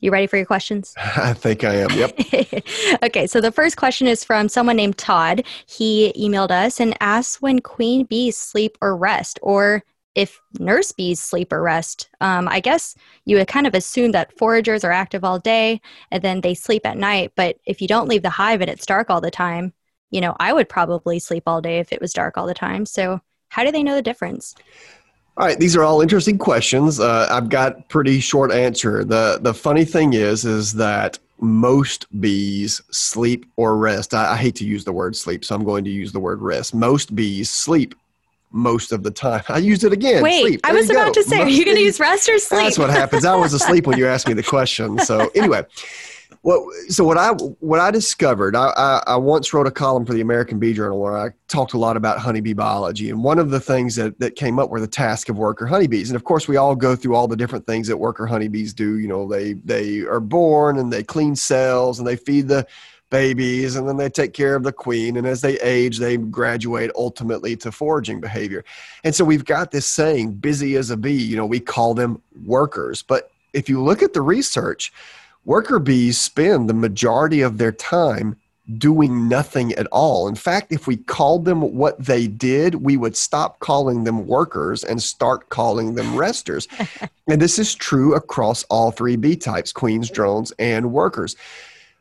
you ready for your questions? I think I am. Yep. okay, so the first question is from someone named Todd. He emailed us and asked when queen bees sleep or rest, or if nurse bees sleep or rest, um, I guess you would kind of assume that foragers are active all day and then they sleep at night. But if you don't leave the hive and it's dark all the time, you know, I would probably sleep all day if it was dark all the time. So, how do they know the difference? All right, these are all interesting questions. Uh, I've got pretty short answer. the The funny thing is, is that most bees sleep or rest. I, I hate to use the word sleep, so I'm going to use the word rest. Most bees sleep most of the time. I used it again. Wait, I was about go. to say, most are you going to use rest or sleep? That's what happens. I was asleep when you asked me the question. So anyway, what so what I what I discovered, I, I, I once wrote a column for the American Bee Journal where I talked a lot about honeybee biology, and one of the things that that came up were the task of worker honeybees. And of course, we all go through all the different things that worker honeybees do. You know, they they are born and they clean cells and they feed the babies and then they take care of the queen and as they age they graduate ultimately to foraging behavior and so we've got this saying busy as a bee you know we call them workers but if you look at the research worker bees spend the majority of their time doing nothing at all. In fact, if we called them what they did, we would stop calling them workers and start calling them resters. and this is true across all three bee types queens, drones, and workers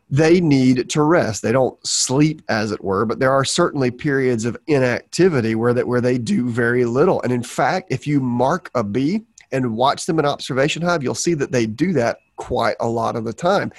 they need to rest. They don't sleep, as it were, but there are certainly periods of inactivity where that where they do very little. And in fact, if you mark a bee and watch them in observation hive, you'll see that they do that quite a lot of the time.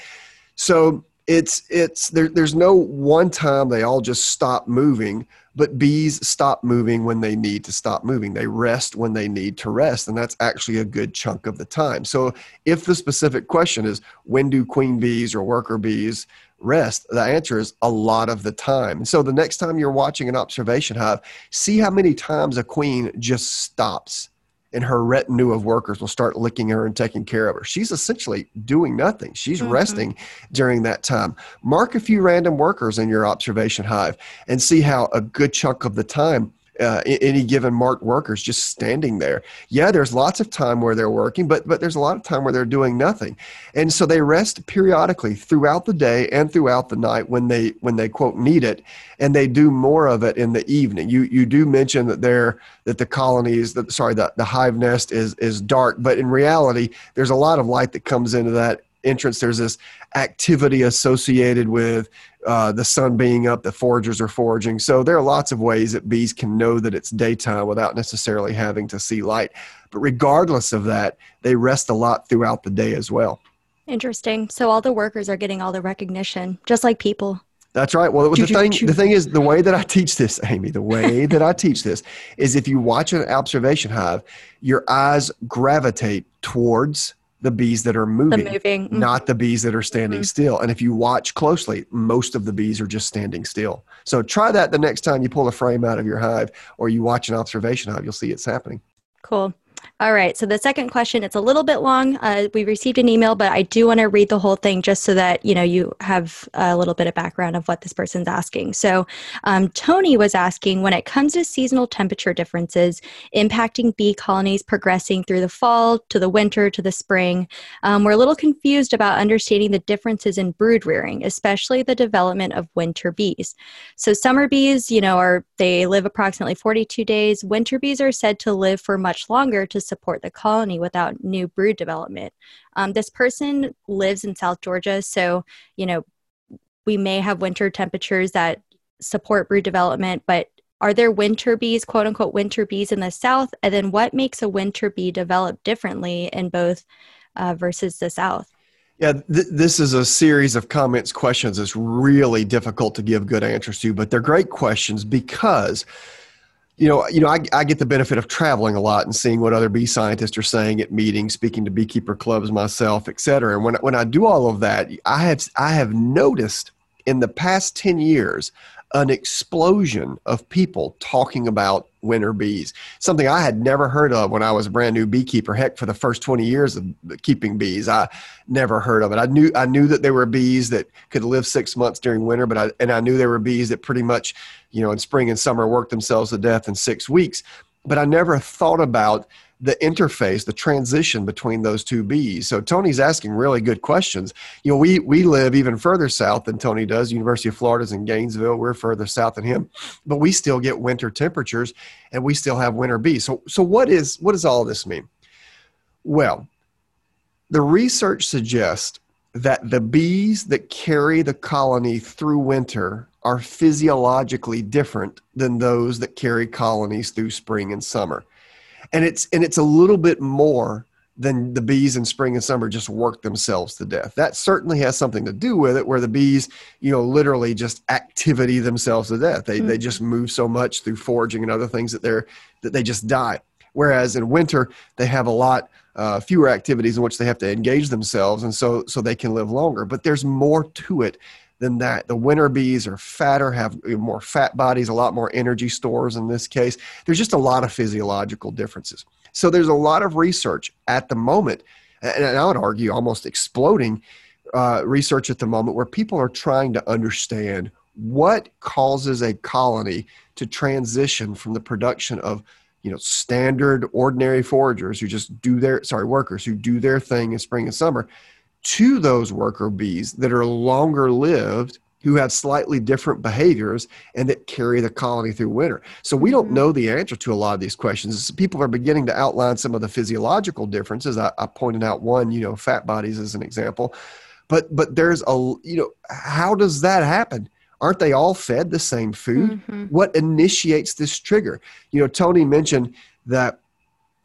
So it's it's there, there's no one time they all just stop moving but bees stop moving when they need to stop moving they rest when they need to rest and that's actually a good chunk of the time so if the specific question is when do queen bees or worker bees rest? The answer is a lot of the time. So the next time you're watching an observation hive, see how many times a queen just stops and her retinue of workers will start licking her and taking care of her. She's essentially doing nothing. She's mm-hmm. resting during that time. Mark a few random workers in your observation hive and see how a good chunk of the time uh, any given marked workers just standing there. Yeah, there's lots of time where they're working, but but there's a lot of time where they're doing nothing, and so they rest periodically throughout the day and throughout the night when they when they quote need it, and they do more of it in the evening. You you do mention that they're that the colonies that sorry the the hive nest is is dark, but in reality, there's a lot of light that comes into that entrance. There's this activity associated with uh, the sun being up, the foragers are foraging. So there are lots of ways that bees can know that it's daytime without necessarily having to see light. But regardless of that, they rest a lot throughout the day as well. Interesting. So all the workers are getting all the recognition, just like people. That's right. Well, the thing the thing is the way that I teach this, Amy, the way that I teach this is if you watch an observation hive, your eyes gravitate towards the bees that are moving, moving. Mm-hmm. not the bees that are standing mm-hmm. still. And if you watch closely, most of the bees are just standing still. So try that the next time you pull a frame out of your hive or you watch an observation hive, you'll see it's happening. Cool. All right. So the second question, it's a little bit long. Uh, we received an email, but I do want to read the whole thing just so that you know you have a little bit of background of what this person's asking. So um, Tony was asking when it comes to seasonal temperature differences impacting bee colonies progressing through the fall to the winter to the spring, um, we're a little confused about understanding the differences in brood rearing, especially the development of winter bees. So summer bees, you know, are they live approximately 42 days. Winter bees are said to live for much longer to support the colony without new brood development. Um, this person lives in South Georgia, so you know we may have winter temperatures that support brood development, but are there winter bees, quote unquote, winter bees in the South? And then what makes a winter bee develop differently in both uh, versus the South? Yeah, th- this is a series of comments, questions It's really difficult to give good answers to, but they're great questions because you know, you know, I, I get the benefit of traveling a lot and seeing what other bee scientists are saying at meetings, speaking to beekeeper clubs myself, et cetera. And when when I do all of that, I have I have noticed in the past ten years an explosion of people talking about winter bees, something I had never heard of when I was a brand new beekeeper. Heck, for the first 20 years of keeping bees, I never heard of it. I knew I knew that there were bees that could live six months during winter, but I and I knew there were bees that pretty much, you know, in spring and summer worked themselves to death in six weeks. But I never thought about the interface, the transition between those two bees. So Tony's asking really good questions. You know, we we live even further south than Tony does. University of Florida's in Gainesville. We're further south than him, but we still get winter temperatures, and we still have winter bees. So so what is what does all this mean? Well, the research suggests that the bees that carry the colony through winter are physiologically different than those that carry colonies through spring and summer and it's and it's a little bit more than the bees in spring and summer just work themselves to death. That certainly has something to do with it, where the bees, you know, literally just activity themselves to death. They mm-hmm. they just move so much through foraging and other things that they're that they just die. Whereas in winter they have a lot uh, fewer activities in which they have to engage themselves, and so so they can live longer. But there's more to it than that. The winter bees are fatter, have more fat bodies, a lot more energy stores in this case. There's just a lot of physiological differences. So there's a lot of research at the moment, and I would argue almost exploding uh, research at the moment where people are trying to understand what causes a colony to transition from the production of you know standard ordinary foragers who just do their sorry workers who do their thing in spring and summer to those worker bees that are longer lived who have slightly different behaviors and that carry the colony through winter. So we don't mm-hmm. know the answer to a lot of these questions. People are beginning to outline some of the physiological differences. I, I pointed out one, you know, fat bodies as an example, but but there's a you know how does that happen? Aren't they all fed the same food? Mm-hmm. What initiates this trigger? You know, Tony mentioned that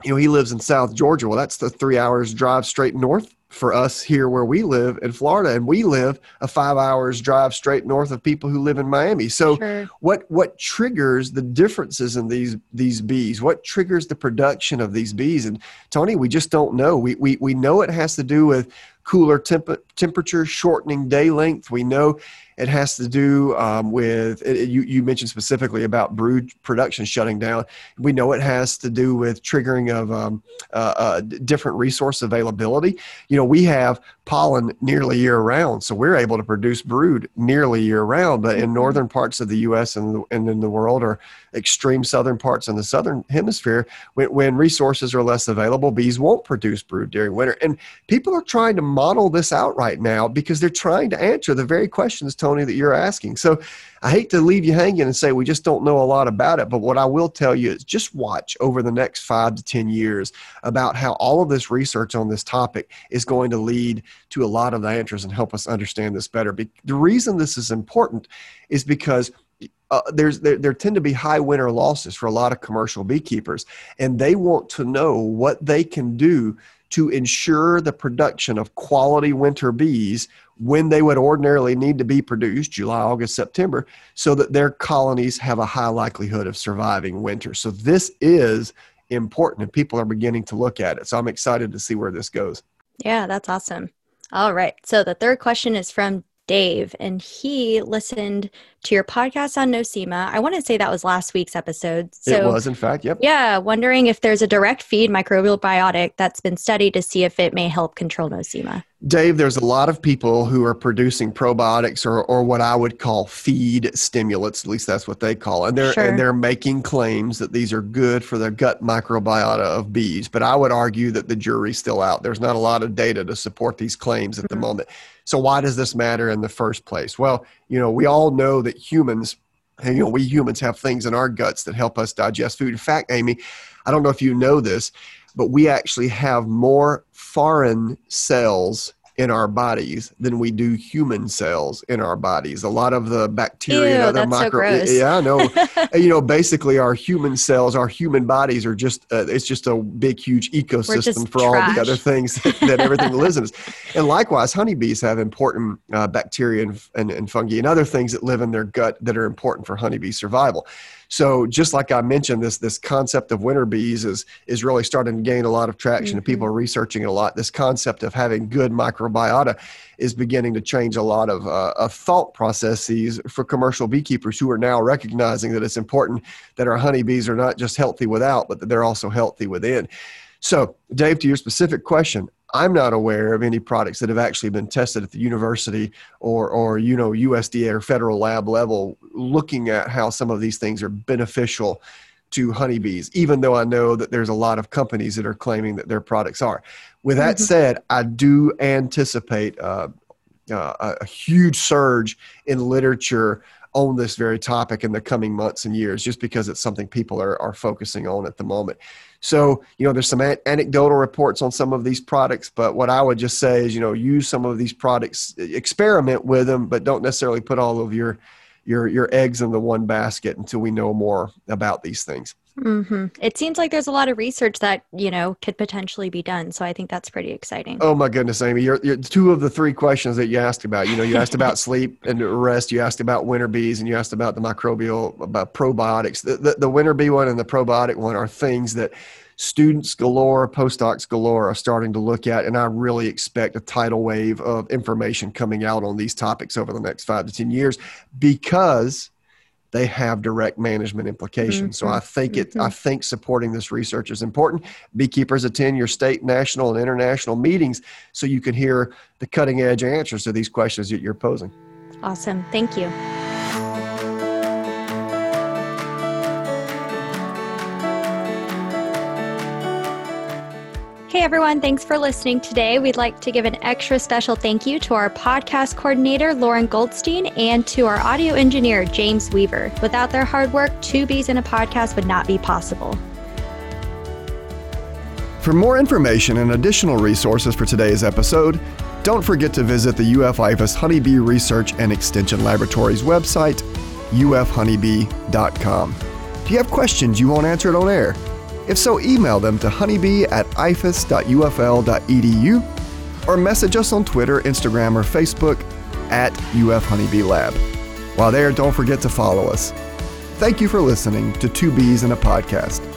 you know he lives in South Georgia. Well, that's the three hours drive straight north for us here where we live in Florida, and we live a five hours drive straight north of people who live in Miami. So, sure. what what triggers the differences in these these bees? What triggers the production of these bees? And Tony, we just don't know. We we we know it has to do with cooler temp- temperature, shortening day length. We know it has to do um, with it, you, you mentioned specifically about brood production shutting down. We know it has to do with triggering of um, uh, uh, different resource availability. You know, we have pollen nearly year round, so we're able to produce brood nearly year round. But in mm-hmm. northern parts of the U.S. and, the, and in the world, or extreme southern parts in the southern hemisphere, when, when resources are less available, bees won't produce brood during winter. And people are trying to model this out right now because they're trying to answer the very questions Tony, that you're asking. So I hate to leave you hanging and say we just don't know a lot about it, but what I will tell you is just watch over the next five to 10 years about how all of this research on this topic is going to lead to a lot of the answers and help us understand this better. The reason this is important is because uh, there's there, there tend to be high winter losses for a lot of commercial beekeepers and they want to know what they can do to ensure the production of quality winter bees when they would ordinarily need to be produced July, August, September, so that their colonies have a high likelihood of surviving winter. So this is important and people are beginning to look at it. So I'm excited to see where this goes. Yeah, that's awesome. All right. So the third question is from Dave, and he listened to your podcast on Nosema. I want to say that was last week's episode. So, it was, in fact, yep. Yeah, wondering if there's a direct feed microbial biotic that's been studied to see if it may help control Nosema. Dave, there's a lot of people who are producing probiotics or, or what I would call feed stimulants. At least that's what they call it. And they're, sure. and they're making claims that these are good for the gut microbiota of bees. But I would argue that the jury's still out. There's not a lot of data to support these claims at mm-hmm. the moment. So why does this matter in the first place? Well, you know, we all know that humans, you know, we humans have things in our guts that help us digest food. In fact, Amy, I don't know if you know this, but we actually have more foreign cells in our bodies than we do human cells in our bodies. A lot of the bacteria Ew, and other micro so yeah, I know. you know, basically our human cells, our human bodies are just uh, it's just a big huge ecosystem for trash. all the other things that, that everything lives in. And likewise, honeybees have important uh, bacteria and, and, and fungi and other things that live in their gut that are important for honeybee survival. So just like I mentioned, this this concept of winter bees is is really starting to gain a lot of traction, mm-hmm. and people are researching it a lot. This concept of having good microbiota is beginning to change a lot of, uh, of thought processes for commercial beekeepers who are now recognizing that it's important that our honeybees are not just healthy without, but that they're also healthy within. So, Dave, to your specific question, I'm not aware of any products that have actually been tested at the university or, or you know, USDA or federal lab level looking at how some of these things are beneficial to honeybees, even though I know that there's a lot of companies that are claiming that their products are. With that mm-hmm. said, I do anticipate uh, uh, a huge surge in literature on this very topic in the coming months and years, just because it's something people are, are focusing on at the moment. So, you know, there's some anecdotal reports on some of these products, but what I would just say is, you know, use some of these products, experiment with them, but don't necessarily put all of your your your eggs in the one basket until we know more about these things. Mm-hmm. It seems like there's a lot of research that you know could potentially be done. So I think that's pretty exciting. Oh my goodness, Amy! You're, you're two of the three questions that you asked about. You know, you asked about sleep and rest. You asked about winter bees, and you asked about the microbial about probiotics. The, the, the winter bee one and the probiotic one are things that students galore, postdocs galore are starting to look at, and I really expect a tidal wave of information coming out on these topics over the next five to ten years because they have direct management implications. Mm-hmm. So I think it, mm-hmm. I think supporting this research is important. Beekeepers attend your state, national, and international meetings so you can hear the cutting edge answers to these questions that you're posing. Awesome. Thank you. Everyone, thanks for listening today. We'd like to give an extra special thank you to our podcast coordinator, Lauren Goldstein, and to our audio engineer, James Weaver. Without their hard work, Two Bees in a Podcast would not be possible. For more information and additional resources for today's episode, don't forget to visit the UF IFAS Honeybee Research and Extension Laboratories website, ufhoneybee.com. Do you have questions you won't answer it on air? If so, email them to honeybee at ifas.ufl.edu or message us on Twitter, Instagram, or Facebook at UF Honeybee Lab. While there, don't forget to follow us. Thank you for listening to Two Bees in a Podcast.